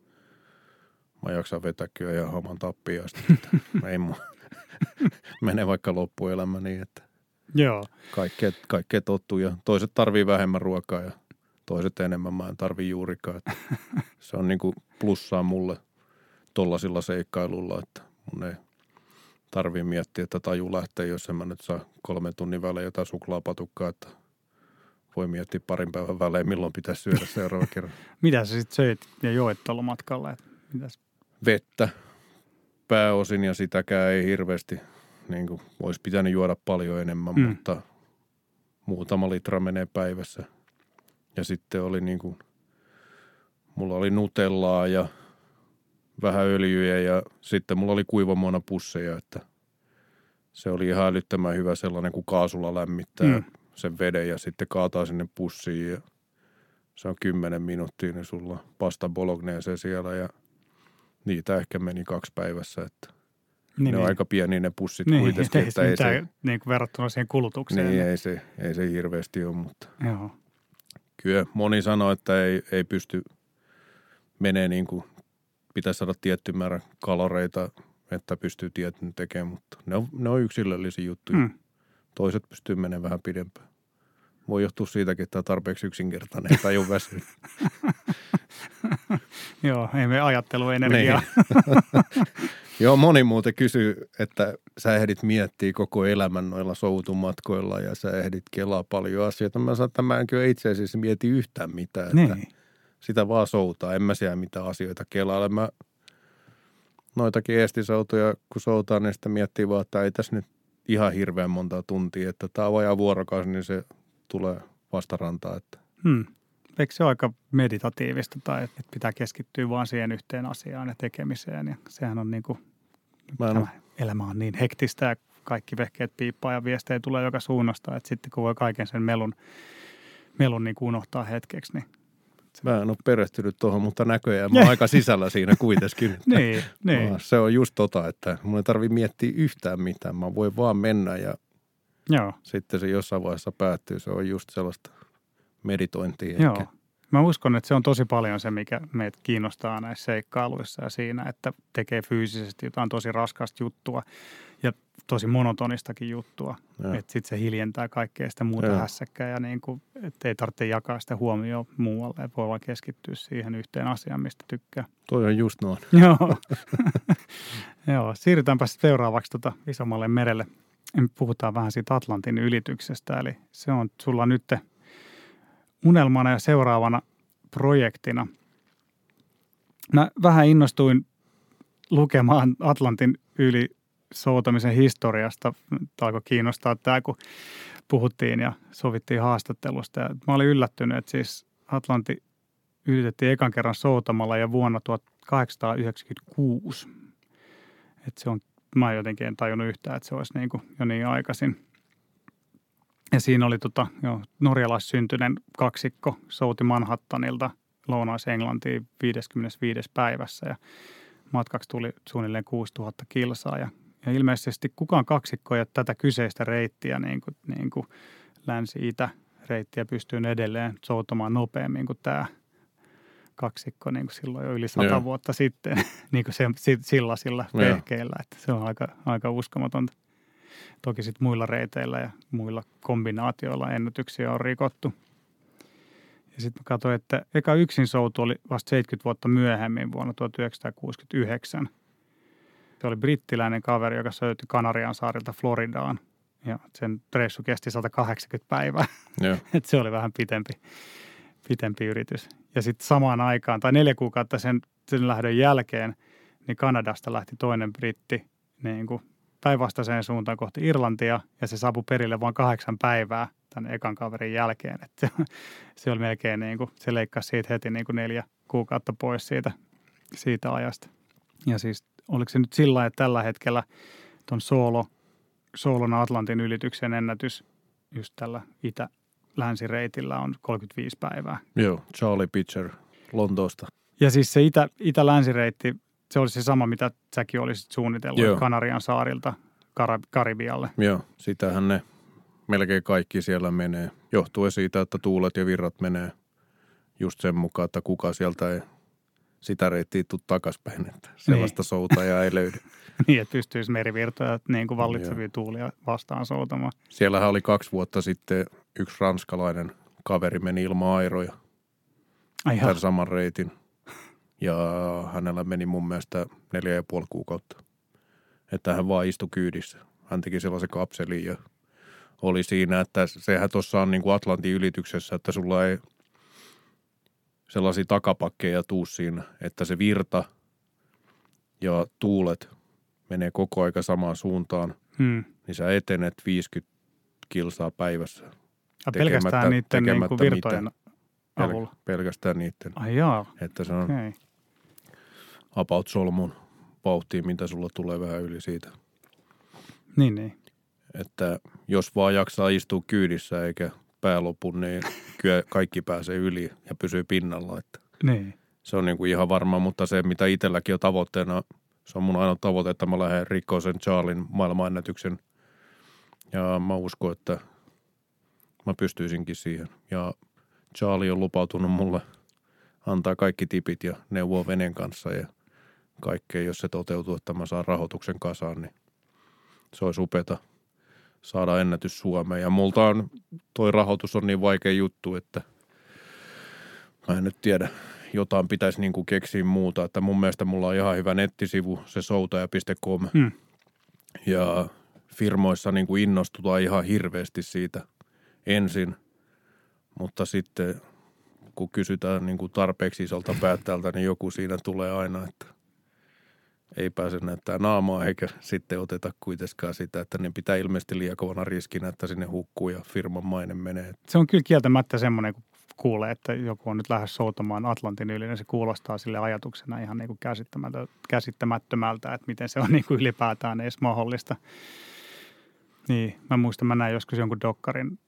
Speaker 2: mä jaksan vetää kyllä ihan haman tappia asti. (laughs) ei mun (laughs) mene vaikka loppuelämä niin, että
Speaker 1: Joo.
Speaker 2: Kaikkea, kaikkea tottuu ja toiset tarvii vähemmän ruokaa ja toiset enemmän. Mä en tarvii juurikaan. Että (laughs) se on niin kuin plussaa mulle tollasilla seikkailulla, että mun ei tarvii miettiä, että taju lähtee, jos en mä nyt saa kolmen tunnin välein jotain suklaapatukkaa, että voi miettiä parin päivän välein, milloin pitäisi syödä (laughs) seuraava kerran.
Speaker 1: Mitä sä sitten söit ja joit tuolla matkalla? Että mitäs?
Speaker 2: Vettä pääosin ja sitäkään ei hirveästi niin kuin olisi pitänyt juoda paljon enemmän, mm. mutta muutama litra menee päivässä. Ja sitten oli niin kuin, mulla oli nutellaa ja vähän öljyjä ja sitten mulla oli kuivamuona pusseja, että se oli ihan älyttömän hyvä sellainen, kun kaasulla lämmittää mm. sen veden ja sitten kaataa sinne pussiin ja se on kymmenen minuuttia, niin sulla pasta bolognese siellä ja niitä ehkä meni kaksi päivässä, että niin, ne niin. on aika pieni ne pussit
Speaker 1: niin,
Speaker 2: kuitenkin.
Speaker 1: Että ei se, niin kuin verrattuna siihen kulutukseen.
Speaker 2: Niin, ei se, ei se hirveästi ole, mutta Joo. kyllä moni sanoo, että ei, ei pysty menee niin kuin, pitäisi saada tietty määrä kaloreita, että pystyy tietyn tekemään, mutta ne on, ne on yksilöllisiä juttuja. Hmm. Toiset pystyy menemään vähän pidempään. Voi johtua siitäkin, että on tarpeeksi yksinkertainen tai on väsynyt. (laughs)
Speaker 1: Joo, ei me ajattelu energiaa.
Speaker 2: Niin. (laughs) Joo, moni muuten kysyy, että sä ehdit miettiä koko elämän noilla soutumatkoilla ja sä ehdit kelaa paljon asioita. Mä sanon, että mä en kyllä itse asiassa mieti yhtään mitään. Että niin. Sitä vaan soutaa, en mä siellä mitään asioita kelaile. Mä noitakin estisoutuja, kun soutaa, niin sitä miettii vaan, että ei tässä nyt ihan hirveän monta tuntia. Että tämä on vajaa vuorokausi, niin se tulee vastarantaa. Että.
Speaker 1: Hmm. Eikö se ole aika meditatiivista tai että pitää keskittyä vaan siihen yhteen asiaan ja tekemiseen ja sehän on niin kuin, tämä elämä on niin hektistä ja kaikki vehkeet piippaa ja viestejä tulee joka suunnasta, että sitten kun voi kaiken sen melun melun niin kuin unohtaa hetkeksi. Niin.
Speaker 2: Mä en ole perehtynyt tuohon, mutta näköjään mä oon aika sisällä siinä kuitenkin. (laughs)
Speaker 1: Niin, niin.
Speaker 2: Se on just tota, että mun ei tarvi miettiä yhtään mitään. Mä voin vaan mennä ja
Speaker 1: Joo.
Speaker 2: sitten se jossain vaiheessa päättyy. Se on just sellaista meditointia.
Speaker 1: Joo.
Speaker 2: Ehkä.
Speaker 1: Mä uskon, että se on tosi paljon se, mikä meitä kiinnostaa näissä seikkailuissa ja siinä, että tekee fyysisesti jotain tosi raskasta juttua ja tosi monotonistakin juttua. Että sitten se hiljentää kaikkea sitä muuta
Speaker 2: Joo.
Speaker 1: hässäkkää ja niin kuin, ei tarvitse jakaa sitä huomioon muualle. Että voi vaan keskittyä siihen yhteen asiaan, mistä tykkää.
Speaker 2: Toi on just noin. (laughs)
Speaker 1: Joo. (laughs) Joo, siirrytäänpä seuraavaksi tota isommalle merelle. Puhutaan vähän siitä Atlantin ylityksestä. Eli se on sulla nyt unelmana ja seuraavana projektina. Mä vähän innostuin lukemaan Atlantin yli soutamisen historiasta. Alkoi kiinnostaa tämä, kun puhuttiin ja sovittiin haastattelusta. Ja mä olin yllättynyt, että siis Atlanti ylitettiin ekan kerran soutamalla ja vuonna 1896. Että se on, mä jotenkin en tajunnut yhtään, että se olisi niin kuin jo niin aikaisin. Ja siinä oli tota, jo, norjalaissyntyinen kaksikko souti Manhattanilta Lounais-Englantiin 55. päivässä ja matkaksi tuli suunnilleen 6000 kilsaa ja, ja ilmeisesti kukaan kaksikko ei ole tätä kyseistä reittiä niin kuin, niin kuin länsi-itä reittiä pystyy edelleen soutamaan nopeammin kuin tämä kaksikko niin kuin silloin jo yli sata
Speaker 2: Joo.
Speaker 1: vuotta sitten, (laughs) niin kuin se, si- sillä sillä
Speaker 2: Joo.
Speaker 1: vehkeellä, että se on aika, aika uskomatonta. Toki sitten muilla reiteillä ja muilla kombinaatioilla ennätyksiä on rikottu. Ja sitten katsoin, että eka yksin soutu oli vasta 70 vuotta myöhemmin vuonna 1969. Se oli brittiläinen kaveri, joka söyti Kanarian saarilta Floridaan. Ja sen reissu kesti 180 päivää.
Speaker 2: Joo. (laughs)
Speaker 1: että se oli vähän pitempi, pitempi yritys. Ja sitten samaan aikaan, tai neljä kuukautta sen, sen lähdön jälkeen, niin Kanadasta lähti toinen britti niin kuin päinvastaiseen suuntaan kohti Irlantia, ja se saapui perille vain kahdeksan päivää tämän ekan kaverin jälkeen. Että se, (laughs) se oli melkein niin kuin, se leikkasi siitä heti niin kuin neljä kuukautta pois siitä, siitä ajasta. Ja siis oliko se nyt sillä että tällä hetkellä tuon soolo, soolon Atlantin ylityksen ennätys just tällä itä, länsireitillä on 35 päivää.
Speaker 2: Joo, Charlie Pitcher Lontoosta.
Speaker 1: Ja siis se itä, itä-länsireitti, se olisi se sama, mitä säkin olisit suunnitellut
Speaker 2: Joo.
Speaker 1: Kanarian saarilta Kara- Karibialle.
Speaker 2: Joo, sitähän ne melkein kaikki siellä menee. Johtuen siitä, että tuulet ja virrat menee just sen mukaan, että kuka sieltä ei sitä reittiä tuu takaspäin. Että sellaista soutajaa ei löydy. (laughs)
Speaker 1: niin, että pystyisi merivirtoja niin kuin vallitsevia tuulia vastaan soutamaan.
Speaker 2: Siellähän oli kaksi vuotta sitten yksi ranskalainen kaveri meni ilman airoja
Speaker 1: Ai
Speaker 2: tämän saman reitin. Ja hänellä meni mun mielestä neljä ja puoli kuukautta. Että hän vaan istui kyydissä. Hän teki sellaisen kapselin ja oli siinä, että sehän tuossa on niin kuin Atlantin ylityksessä, että sulla ei sellaisia takapakkeja tuu siinä, että se virta ja tuulet menee koko aika samaan suuntaan,
Speaker 1: Hmm.
Speaker 2: niin sä etenet 50 kilsaa päivässä
Speaker 1: Ja pelkästään niiden niin kuin
Speaker 2: tekemättä
Speaker 1: virtojen
Speaker 2: mitään.
Speaker 1: avulla.
Speaker 2: pelkästään niiden.
Speaker 1: Ai jaa,
Speaker 2: Että se on.
Speaker 1: Okay.
Speaker 2: about solmun vauhtiin, mitä sulla tulee vähän yli siitä.
Speaker 1: Niin, niin.
Speaker 2: Että jos vaan jaksaa istua kyydissä eikä pää lopu, niin kyllä kaikki pääsee yli ja pysyy pinnalla. Että
Speaker 1: Niin.
Speaker 2: se on niin kuin ihan varma, mutta se mitä itselläkin on tavoitteena, se on mun ainoa tavoite, että mä lähden rikkoon sen Charlin maailmanennätyksen. Ja mä uskon, että mä pystyisinkin siihen. Ja Charlie on lupautunut mulle antaa kaikki tipit ja neuvoa veneen kanssa ja kaikkea, jos se toteutuu, että mä saan rahoituksen kasaan, niin se olisi upeata saada ennätys Suomeen. Ja multa on, toi rahoitus on niin vaikea juttu, että mä en nyt tiedä, jotain pitäisi niin kuin keksiä muuta. Että mun mielestä mulla on ihan hyvä nettisivu, se soutaja.com.
Speaker 1: Hmm.
Speaker 2: Ja firmoissa niin kuin innostutaan ihan hirveästi siitä ensin, mutta sitten kun kysytään niin kuin tarpeeksi isolta päättäjältä, niin joku siinä tulee aina, että ei pääse näyttää naamaa eikä sitten oteta kuitenkaan sitä, että ne pitää ilmeisesti liian kovana riskinä, että sinne hukkuu ja firman maine menee.
Speaker 1: Se on kyllä kieltämättä semmoinen, kun kuulee, että joku on nyt lähes soutamaan Atlantin yli, niin se kuulostaa sille ajatuksena ihan niin kuin käsittämättömältä, että miten se on (laughs) niin kuin ylipäätään edes mahdollista. Niin, mä muistan, mä näin joskus jonkun dokkarin,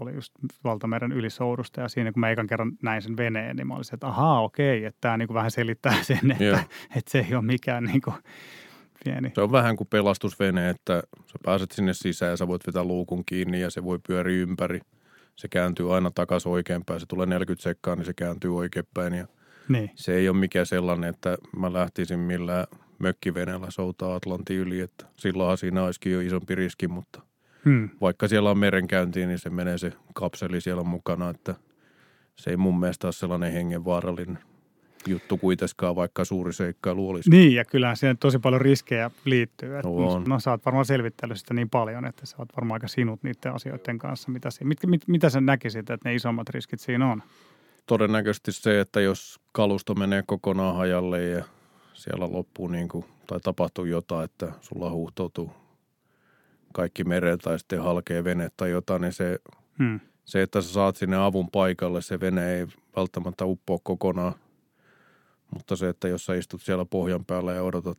Speaker 1: oli just valtameren ylisoudusta ja siinä kun mä ekan kerran näin sen veneen, niin mä olisin, että ahaa okei, että tämä niin vähän selittää (laughs) sen, että, että se ei ole mikään niin kuin pieni.
Speaker 2: Se on vähän kuin pelastusvene, että sä pääset sinne sisään ja sä voit vetää luukun kiinni ja se voi pyöriä ympäri. Se kääntyy aina takaisin oikeinpäin. Se tulee 40 sekkaa, niin se kääntyy oikeinpäin. Ja niin. Se ei ole mikään sellainen, että mä lähtisin millään mökkiveneellä soutaa Atlantin yli. Että silloinhan siinä olisikin jo isompi riski, mutta hmm. vaikka siellä on merenkäyntiä, niin se menee se kapseli siellä mukana, että se ei mun mielestä ole sellainen hengenvaarallinen juttu kuitenkaan, vaikka suuri seikkailu olisi.
Speaker 1: Niin, ja kyllähän siihen tosi paljon riskejä liittyy. Että, no, no sä oot varmaan selvittänyt sitä niin paljon, että sä oot varmaan aika sinut niiden asioiden kanssa. Mitä, mit, mit, mitä sä näkisit, että ne isommat riskit siinä on?
Speaker 2: Todennäköisesti se, että jos kalusto menee kokonaan hajalle ja siellä loppuu niin kuin, tai tapahtuu jotain, että sulla huuhtoutuu kaikki mereen tai sitten halkee vene tai jotain, niin se, hmm. se, että sä saat sinne avun paikalle, se vene ei välttämättä uppoa kokonaan – mutta se, että jos sä istut siellä pohjan päällä ja odotat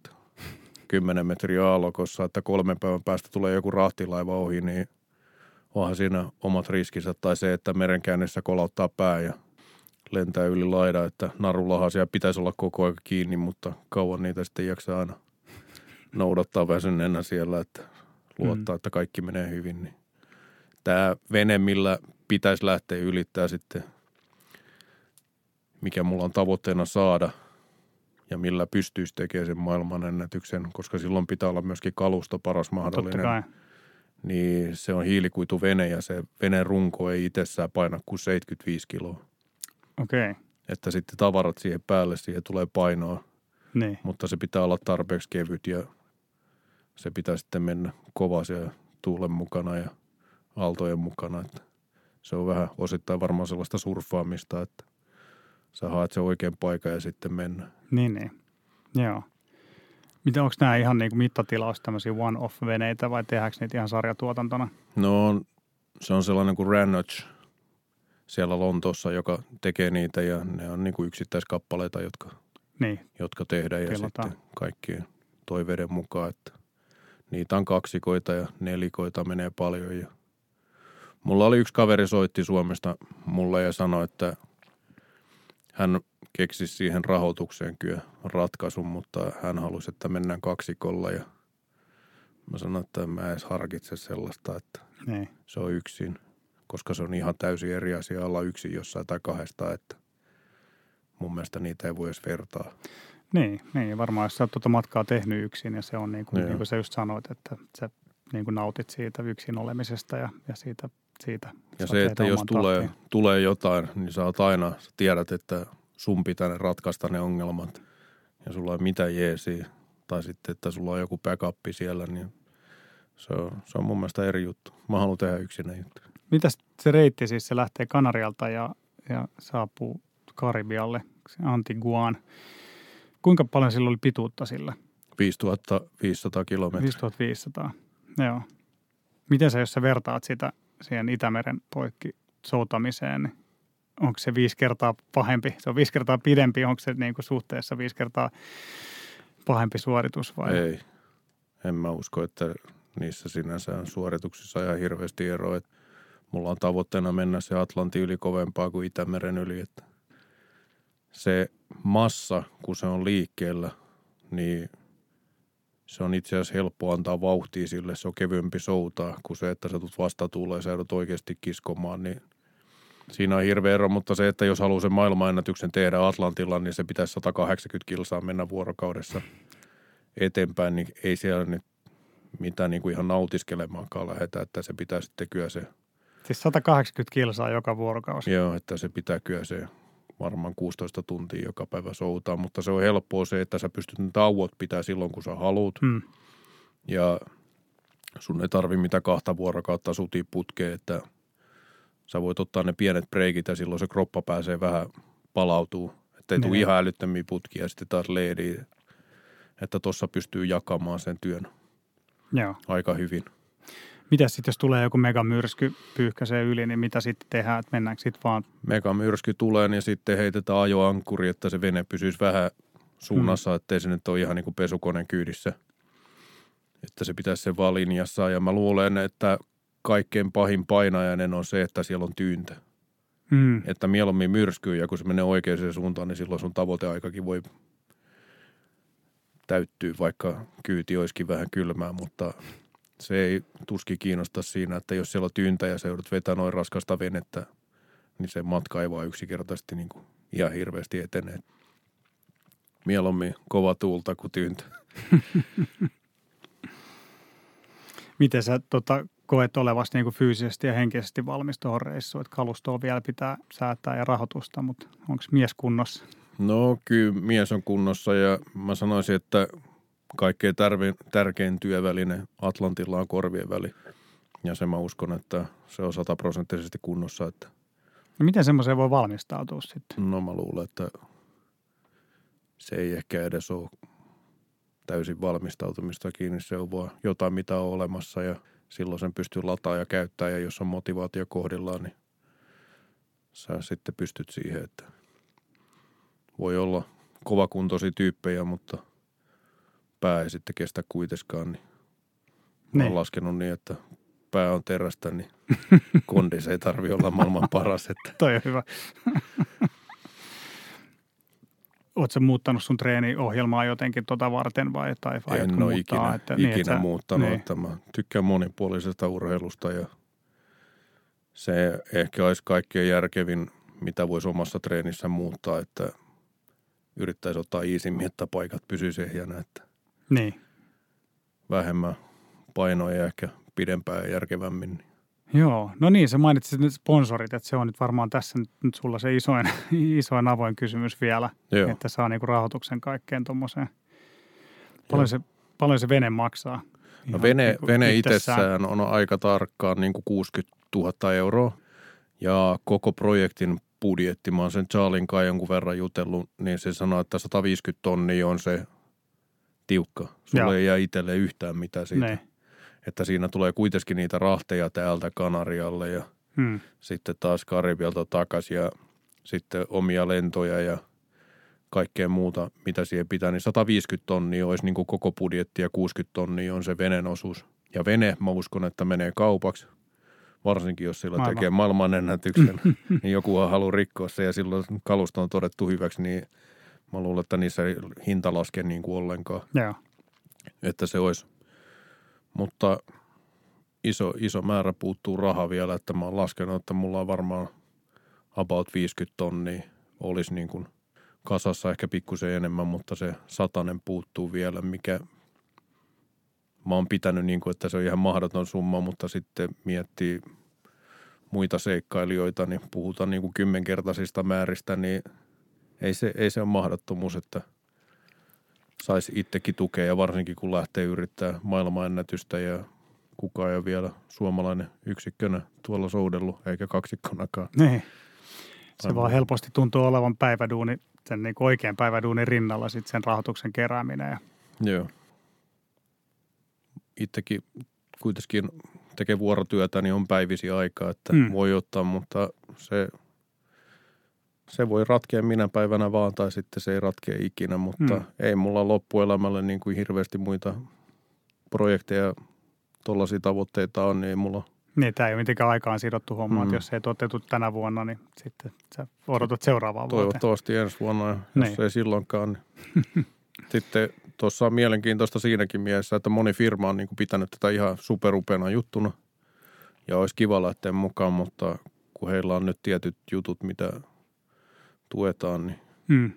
Speaker 2: 10 metriä aallokossa, että kolmen päivän päästä tulee joku rahtilaiva ohi, niin onhan siinä omat riskinsä. Tai se, että merenkäynnissä kolauttaa pää ja lentää yli laida, että narullahan siellä pitäisi olla koko ajan kiinni, mutta kauan niitä sitten jaksaa aina noudattaa väsyneenä siellä, että luottaa, mm. että kaikki menee hyvin. Niin tämä vene, millä pitäisi lähteä ylittää sitten – mikä mulla on tavoitteena saada ja millä pystyisi tekemään sen maailmanennätyksen, koska silloin pitää olla myöskin kalusto paras mahdollinen. Niin se on hiilikuituvene ja se veneen runko ei itsessään paina kuin 75 kiloa.
Speaker 1: Okei. Okay.
Speaker 2: Että sitten tavarat siihen päälle, siihen tulee painoa.
Speaker 1: Niin.
Speaker 2: Mutta se pitää olla tarpeeksi kevyt ja se pitää sitten mennä kovasi ja tuulen mukana ja aaltojen mukana. Että se on vähän osittain varmaan sellaista surffaamista, että sä haet sen oikean paikan ja sitten mennä.
Speaker 1: Niin, niin. Joo. Miten onko nämä ihan niin kuin mittatilaus tämmöisiä one-off-veneitä vai tehdäänkö niitä ihan sarjatuotantona?
Speaker 2: No se on sellainen kuin Rannoch siellä Lontoossa, joka tekee niitä ja ne on niin kuin yksittäiskappaleita, jotka,
Speaker 1: niin.
Speaker 2: jotka tehdään ja Tilataan. sitten kaikkien toiveiden mukaan, että niitä on kaksikoita ja nelikoita menee paljon ja Mulla oli yksi kaveri soitti Suomesta mulle ja sanoi, että – hän keksi siihen rahoitukseen kyllä ratkaisun, mutta hän halusi, että mennään kaksikolla ja mä sanoin, että mä edes harkitse sellaista, että niin. se on yksin, koska se on ihan täysin eri asia olla yksin jossain tai kahdesta, että mun mielestä niitä ei voi edes vertaa.
Speaker 1: Niin, niin varmaan jos sä oot tuota matkaa tehnyt yksin ja se on niin kuin, niin kuin sä just sanoit, että sä niin kuin nautit siitä yksin olemisesta ja, ja siitä siitä.
Speaker 2: Ja se, että jos tulee, tulee jotain, niin sä oot aina, sä tiedät, että sun pitää ratkaista ne ongelmat ja sulla ei mitään jeesiä. Tai sitten, että sulla on joku backup siellä, niin se on, se on mun mielestä eri juttu. Mä haluan tehdä yksinä juttu.
Speaker 1: Mitäs se reitti siis, se lähtee Kanarialta ja, ja saapuu Karibialle, Antiguaan. Kuinka paljon sillä oli pituutta sillä?
Speaker 2: 5500 kilometriä.
Speaker 1: 5500, joo. Miten sä, jos sä vertaat sitä siihen Itämeren poikki soutamiseen, niin onko se viisi kertaa pahempi? Se on viisi kertaa pidempi, onko se niin kuin suhteessa viisi kertaa pahempi suoritus vai?
Speaker 2: Ei. En mä usko, että niissä sinänsä on suorituksissa ihan hirveästi eroa. Mulla on tavoitteena mennä se Atlantin yli kovempaa kuin Itämeren yli. Että se massa, kun se on liikkeellä, niin se on itse asiassa helppo antaa vauhtia sille. Se on kevyempi soutaa kuin se, että sä tulet vastatuuleen ja sä joudut oikeasti kiskomaan, niin siinä on hirveä ero, mutta se, että jos haluaa sen maailmanennätyksen tehdä Atlantilla, niin se pitäisi 180 kilsaa mennä vuorokaudessa eteenpäin, niin ei siellä nyt mitään niin kuin ihan nautiskelemaankaan lähetä, että se pitää sitten kyllä se.
Speaker 1: Siis 180 kilsaa joka vuorokausi.
Speaker 2: Joo, että se pitää kyllä se varmaan 16 tuntia joka päivä soutaa, mutta se on helppoa se, että sä pystyt ne tauot pitää silloin, kun sä haluat. Hmm. Ja sun ei tarvi mitä kahta vuorokautta suti putkeen, että sä voit ottaa ne pienet breikit ja silloin se kroppa pääsee vähän palautuu. Että ei tule niin. ihan älyttömiä putkia ja sitten taas leedi, että tuossa pystyy jakamaan sen työn
Speaker 1: Joo.
Speaker 2: aika hyvin.
Speaker 1: Mitä sitten, jos tulee joku megamyrsky pyyhkäisee yli, niin mitä sitten tehdään, että mennäänkö sitten vaan?
Speaker 2: Megamyrsky tulee, niin sitten heitetään ajoankkuri, että se vene pysyisi vähän suunnassa, hmm. ettei se nyt ole ihan niin kuin pesukoneen kyydissä. Että se pitäisi se vaan linjassa. Ja mä luulen, että kaikkein pahin painajainen on se, että siellä on tyyntä.
Speaker 1: Mm.
Speaker 2: Että mieluummin myrskyy ja kun se menee oikeaan suuntaan, niin silloin sun tavoiteaikakin voi täyttyy, vaikka kyyti olisikin vähän kylmää, mutta se ei tuski kiinnosta siinä, että jos siellä on tyyntä ja se joudut vetää noin raskasta venettä, niin se matka ei vaan yksinkertaisesti niin kuin ihan hirveästi etene. Mieluummin kova tuulta kuin tyyntä. (laughs)
Speaker 1: Miten sä tota, koet olevasti niin kuin fyysisesti ja henkisesti valmis tuohon reissuun? Että kalustoa vielä pitää säätää ja rahoitusta, mutta onko mies kunnossa?
Speaker 2: No kyllä mies on kunnossa ja mä sanoisin, että kaikkein tärkein, tärkein työväline Atlantilla on korvien väli. Ja se mä uskon, että se on sataprosenttisesti kunnossa. Että
Speaker 1: no miten semmoiseen voi valmistautua sitten?
Speaker 2: No mä luulen, että se ei ehkä edes ole täysin valmistautumista kiinni. Se on vaan jotain, mitä on olemassa ja silloin sen pystyy lataa ja käyttää. Ja jos on motivaatio kohdillaan, niin sä sitten pystyt siihen, että voi olla kovakuntoisia tyyppejä, mutta pää ei sitten kestä kuitenkaan. Niin niin. olen laskenut niin, että pää on terästä, niin kondis ei tarvi olla maailman (laughs) paras. Että.
Speaker 1: Toi on hyvä. Oletko muuttanut sun treeniohjelmaa jotenkin tota varten vai, tai
Speaker 2: en ole ikinä, että, ikinä niin, että muuttanut. Niin. Että mä tykkään monipuolisesta urheilusta ja se ehkä olisi kaikkein järkevin, mitä voisi omassa treenissä muuttaa, että yrittäisi ottaa iisimmin, että paikat pysyisi ehjänä, että
Speaker 1: niin.
Speaker 2: vähemmän painoja ja ehkä pidempään ja järkevämmin.
Speaker 1: Joo, no niin, sä mainitsit nyt sponsorit, että se on nyt varmaan tässä nyt, nyt sulla se isoin, (laughs) isoin avoin kysymys vielä, Joo. että saa niinku rahoituksen kaikkeen tuommoiseen. Paljon se, paljon se vene maksaa?
Speaker 2: No vene, niinku vene itsessään on aika tarkkaan niin kuin 60 000 euroa ja koko projektin budjetti, mä oon sen Charlin kai jonkun verran jutellut, niin se sanoo, että 150 tonnia on se tiukka. Sulle Joo. ei jää itselle yhtään mitään siitä. Ne. Että siinä tulee kuitenkin niitä rahteja täältä Kanarialle ja hmm. sitten taas Karibialta takaisin ja sitten omia lentoja ja kaikkea muuta, mitä siihen pitää, niin 150 tonnia olisi niin kuin koko budjetti ja 60 tonnia on se venen osuus. Ja vene, mä uskon, että menee kaupaksi, varsinkin jos sillä Maailman. tekee maailmanennätyksen, (laughs) niin joku haluaa rikkoa se ja silloin kalusto on todettu hyväksi, niin mä luulen, että niissä ei hinta laske niin kuin ollenkaan.
Speaker 1: Joo.
Speaker 2: Että se olisi, mutta iso, iso määrä puuttuu raha vielä, että mä oon laskenut, että mulla on varmaan about 50 tonnia olisi niin kuin kasassa ehkä pikkusen enemmän, mutta se satanen puuttuu vielä, mikä mä oon pitänyt niin kuin, että se on ihan mahdoton summa, mutta sitten miettii muita seikkailijoita, niin puhutaan niin kuin kymmenkertaisista määristä, niin ei se, ei se ole mahdottomuus, että saisi itsekin tukea ja varsinkin kun lähtee yrittää maailmanennätystä ja kukaan ei ole vielä suomalainen yksikkönä tuolla soudellut eikä kaksikkonakaan.
Speaker 1: Niin. Se Aivan. vaan helposti tuntuu olevan päiväduuni, sen niin oikean päiväduunin rinnalla sitten sen rahoituksen kerääminen. Ja...
Speaker 2: Joo itsekin kuitenkin tekee vuorotyötä, niin on päivisi aikaa, että mm. voi ottaa, mutta se, se voi ratkea minä päivänä vaan tai sitten se ei ratkea ikinä, mutta mm. ei mulla loppuelämälle niin kuin hirveästi muita projekteja, tuollaisia tavoitteita on, niin ei mulla
Speaker 1: niin, tämä ei ole mitenkään aikaan sidottu homma, mm. että jos ei toteutu tänä vuonna, niin sitten sä odotat seuraavaa
Speaker 2: vuotta. Toivottavasti ensi vuonna, jos niin. ei silloinkaan. Niin. (laughs) sitten tuossa on mielenkiintoista siinäkin mielessä, että moni firma on niin kuin pitänyt tätä ihan superupeana juttuna ja olisi kiva lähteä mukaan, mutta kun heillä on nyt tietyt jutut, mitä tuetaan, niin hmm.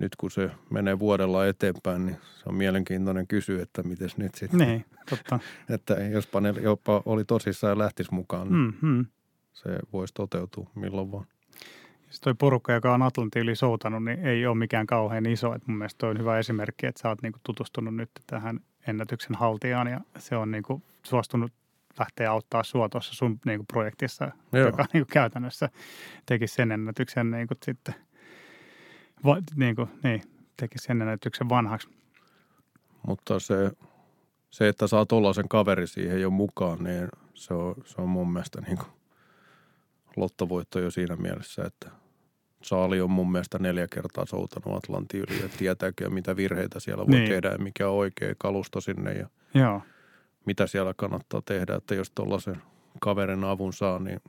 Speaker 2: nyt kun se menee vuodella eteenpäin, niin se on mielenkiintoinen kysyä, että miten nyt sitten.
Speaker 1: Niin, totta. (laughs)
Speaker 2: että jospa ne jopa oli tosissaan ja lähtisi mukaan, niin hmm, hmm. se voisi toteutua milloin vaan.
Speaker 1: Siis toi porukka, joka on Atlantin yli soutanut, niin ei ole mikään kauhean iso. Et mun mielestä toi on hyvä esimerkki, että sä oot niinku tutustunut nyt tähän ennätyksen haltijaan ja se on niinku suostunut lähteä auttaa sua tuossa sun niinku projektissa, Joo. joka niinku käytännössä teki sen ennätyksen niinku sitten, va, niinku, niin, teki sen ennätyksen vanhaksi.
Speaker 2: Mutta se, se että saa tuollaisen kaveri siihen jo mukaan, niin se on, se on mun mielestä niin kuin lottovoitto jo siinä mielessä, että Saali on mun mielestä neljä kertaa soutanut Atlantin yli ja tietääkö mitä virheitä siellä voi niin. tehdä ja mikä on oikea kalusto sinne ja
Speaker 1: Joo.
Speaker 2: mitä siellä kannattaa tehdä, että jos tuollaisen kaverin avun saa, niin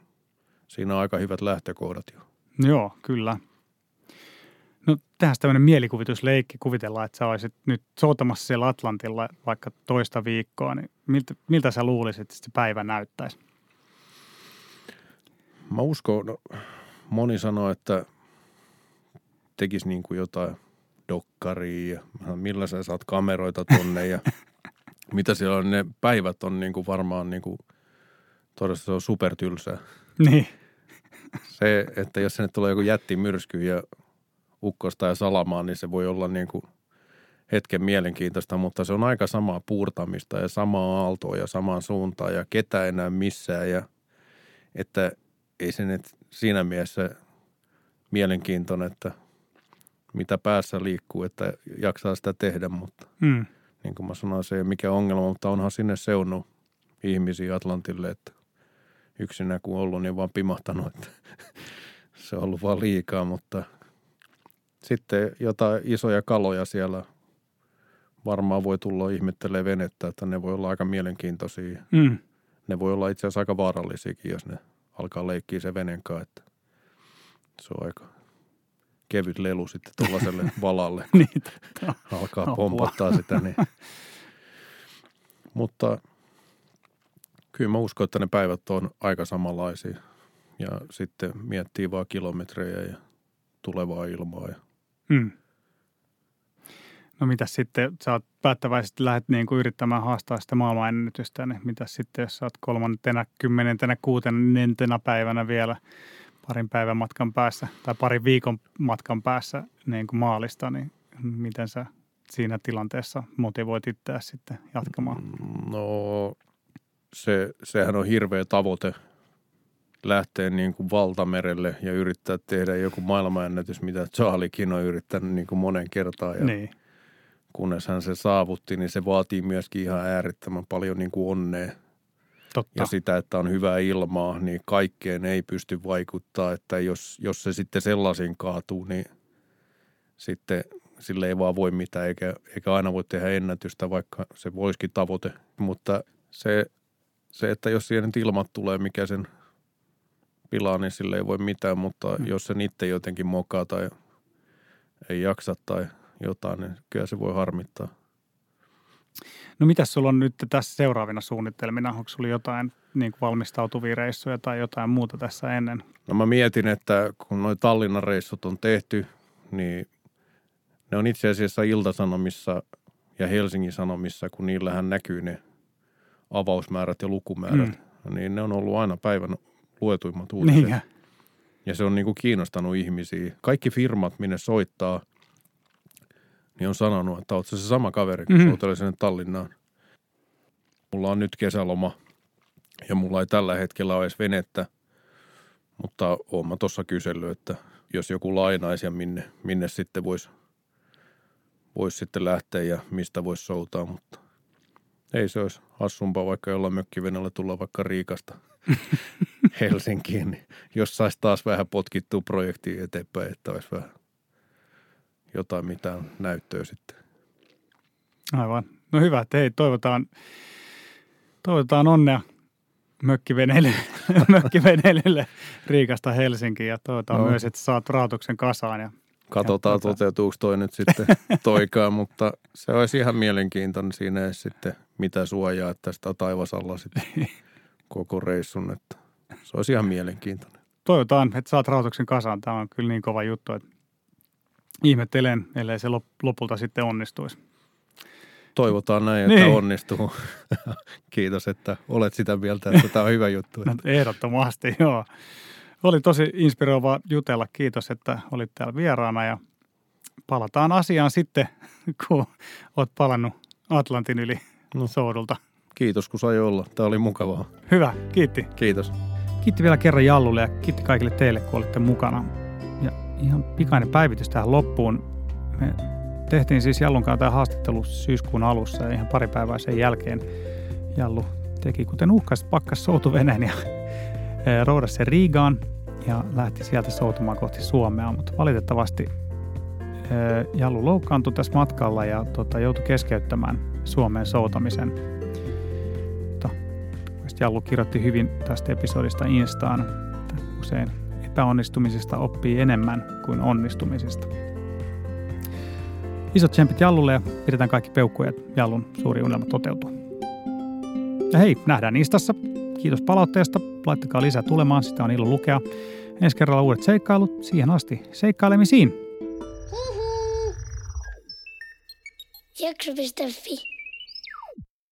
Speaker 2: siinä on aika hyvät lähtökohdat jo.
Speaker 1: Joo, kyllä. No tehdään tämmöinen mielikuvitusleikki. Kuvitellaan, että sä olisit nyt soutamassa siellä Atlantilla vaikka toista viikkoa, niin miltä, miltä sä luulisit, että se päivä näyttäisi?
Speaker 2: Mä uskon, no, moni sanoo, että tekisi niin kuin jotain dokkaria ja millä sä saat kameroita tonne ja (laughs) mitä siellä on, ne päivät on niin kuin varmaan niin kuin, todella se on supertylsää.
Speaker 1: Niin.
Speaker 2: Se, että jos sinne tulee joku jättimyrsky ja ukkosta ja salamaa, niin se voi olla niin kuin hetken mielenkiintoista, mutta se on aika samaa puurtamista ja samaa aaltoa ja samaan suuntaan ja ketä enää missään ja että ei se nyt siinä mielessä mielenkiintoinen, että mitä päässä liikkuu, että jaksaa sitä tehdä, mutta
Speaker 1: Mm.
Speaker 2: niin kuin mä sanoin, se ei ole mikään ongelma, mutta onhan sinne seunut ihmisiä Atlantille, että yksinä kun ollut, niin vaan pimahtanut, että (laughs) se on ollut vaan liikaa, mutta sitten jotain isoja kaloja siellä varmaan voi tulla ihmettelee venettä, että ne voi olla aika mielenkiintoisia.
Speaker 1: Mm.
Speaker 2: Ne voi olla itse asiassa aika vaarallisiakin, jos ne alkaa leikkiä se venen kanssa, että se on aika kevyt lelu sitten tuollaiselle (laughs) valalle, kun
Speaker 1: Niin, totta.
Speaker 2: alkaa
Speaker 1: Apua.
Speaker 2: pompottaa sitä. Niin. (laughs) Mutta kyllä mä uskon, että ne päivät on aika samanlaisia. Ja sitten miettii vaan kilometrejä ja tulevaa ilmaa. Ja
Speaker 1: Mm. No mitä sitten, sä oot päättäväisesti lähdet niin kuin yrittämään haastaa sitä maailmanennätystä, niin mitä sitten, jos sä oot kolmantena, kymmenentenä, kuutennentena päivänä vielä parin päivän matkan päässä tai parin viikon matkan päässä niin kuin maalista, niin miten sä siinä tilanteessa motivoit itseä sitten jatkamaan?
Speaker 2: No se, sehän on hirveä tavoite lähteä niin kuin valtamerelle ja yrittää tehdä joku maailmanennätys, mitä Charliekin on yrittänyt niin kuin monen kertaan. Ja
Speaker 1: Niin,
Speaker 2: kunnes hän se saavutti, niin se vaatii myöskin ihan äärettömän paljon niin kuin onnea.
Speaker 1: totta.
Speaker 2: Ja sitä, että on hyvää ilmaa, niin kaikkeen ei pysty vaikuttaa. Että jos, jos se sitten sellaisiin kaatuu, niin sitten sille ei vaan voi mitään, eikä, eikä aina voi tehdä ennätystä, vaikka se voisikin tavoite. Mutta se, se että jos siihen nyt ilmat tulee, mikä sen pilaa, niin sille ei voi mitään. Mutta
Speaker 1: Mm.
Speaker 2: jos se itse jotenkin mokaa tai ei jaksa tai jotain, niin kyllä se voi harmittaa.
Speaker 1: No mitäs sulla on nyt tässä seuraavina suunnitelmina? Onko sulla jotain niin kuin valmistautuvia reissuja tai jotain muuta tässä ennen?
Speaker 2: No mä mietin, että kun noi Tallinnan reissut on tehty, niin ne on itse asiassa Iltasanomissa ja Helsingin Sanomissa, kun niillähän näkyy ne avausmäärät ja lukumäärät. Mm. Niin ne on ollut aina päivän luetuimmat uutiset.
Speaker 1: Niinkö?
Speaker 2: Ja se on niin kuin kiinnostanut ihmisiä. Kaikki firmat, minne soittaa, niin on sanonut, että oot se sama kaveri, kun
Speaker 1: Mhm.
Speaker 2: mm-hmm. soitelee sinne Tallinnaan. Mulla on nyt kesäloma ja mulla ei tällä hetkellä ole edes venettä, mutta oon mä tuossa kysellyt, että jos joku lainaisi ja minne, minne sitten voisi vois sitten lähteä ja mistä voisi soutaa, mutta ei se olisi hassumpaa vaikka jollain mökkivenellä tulla vaikka Riikasta (laughs) Helsinkiin, niin jos saisi taas vähän potkittua projektia eteenpäin, että olisi vähän jotain mitään näyttöä sitten.
Speaker 1: Aivan. No hyvä, että hei, toivotaan, toivotaan onnea mökkiveneilylle, (laughs) mökkiveneilylle Riikasta Helsinkiin ja toivotaan
Speaker 2: Joo.
Speaker 1: myös, että saat rahoituksen kasaan. Ja,
Speaker 2: Katsotaan,
Speaker 1: Ja tota-
Speaker 2: toteutuuko toi nyt sitten (laughs) toikaan, mutta se olisi ihan mielenkiintoinen siinä sitten mitä suojaa, että sitä taivasalla sitten (laughs) koko reissun, että se olisi ihan mielenkiintoinen.
Speaker 1: toivotaan, että saat rahoituksen kasaan. Tämä on kyllä niin kova juttu, että ihmettelen, ellei se lop- lopulta sitten onnistuisi.
Speaker 2: Toivotaan näin, että
Speaker 1: Niin.
Speaker 2: onnistuu. (laughs) Kiitos, että olet sitä mieltä, että tämä on hyvä juttu.
Speaker 1: No, ehdottomasti, joo. Oli tosi inspiroivaa jutella. Kiitos, että olit täällä vieraana ja palataan asiaan sitten, (laughs) kun olet palannut Atlantin yli
Speaker 2: No.
Speaker 1: soudulta.
Speaker 2: Kiitos, kun sai olla. Tämä oli mukavaa.
Speaker 1: Hyvä, kiitti.
Speaker 2: Kiitos.
Speaker 1: Kiitti vielä kerran Jallulle ja kiitti kaikille teille, kun olitte mukana. Ja ihan pikainen päivitys tähän loppuun. Me tehtiin siis Jallun kanssa tämä haastattelu syyskuun alussa ja ihan pari päivää sen jälkeen Jallu teki kuten uhkasi, pakkas soutuveneen ja (laughs) eh, roudasi sen Riigaan ja lähti sieltä soutumaan kohti Suomea, mutta valitettavasti eh, Jallu loukkaantui tässä matkalla ja tota, joutui keskeyttämään Suomeen soutamisen. Jallu kirjoitti hyvin tästä episodista Instaan, että usein epäonnistumisista oppii enemmän kuin onnistumisista. Isot tsempit Jallulle ja pidetään kaikki peukkuja, että Jallun suuri unelma toteutuu. Ja hei, nähdään Instassa. Kiitos palautteesta. Laittakaa lisää tulemaan, sitä on ilo lukea. Ensi kerralla uudet seikkailut. Siihen asti seikkailemisiin.
Speaker 3: Jakso.fi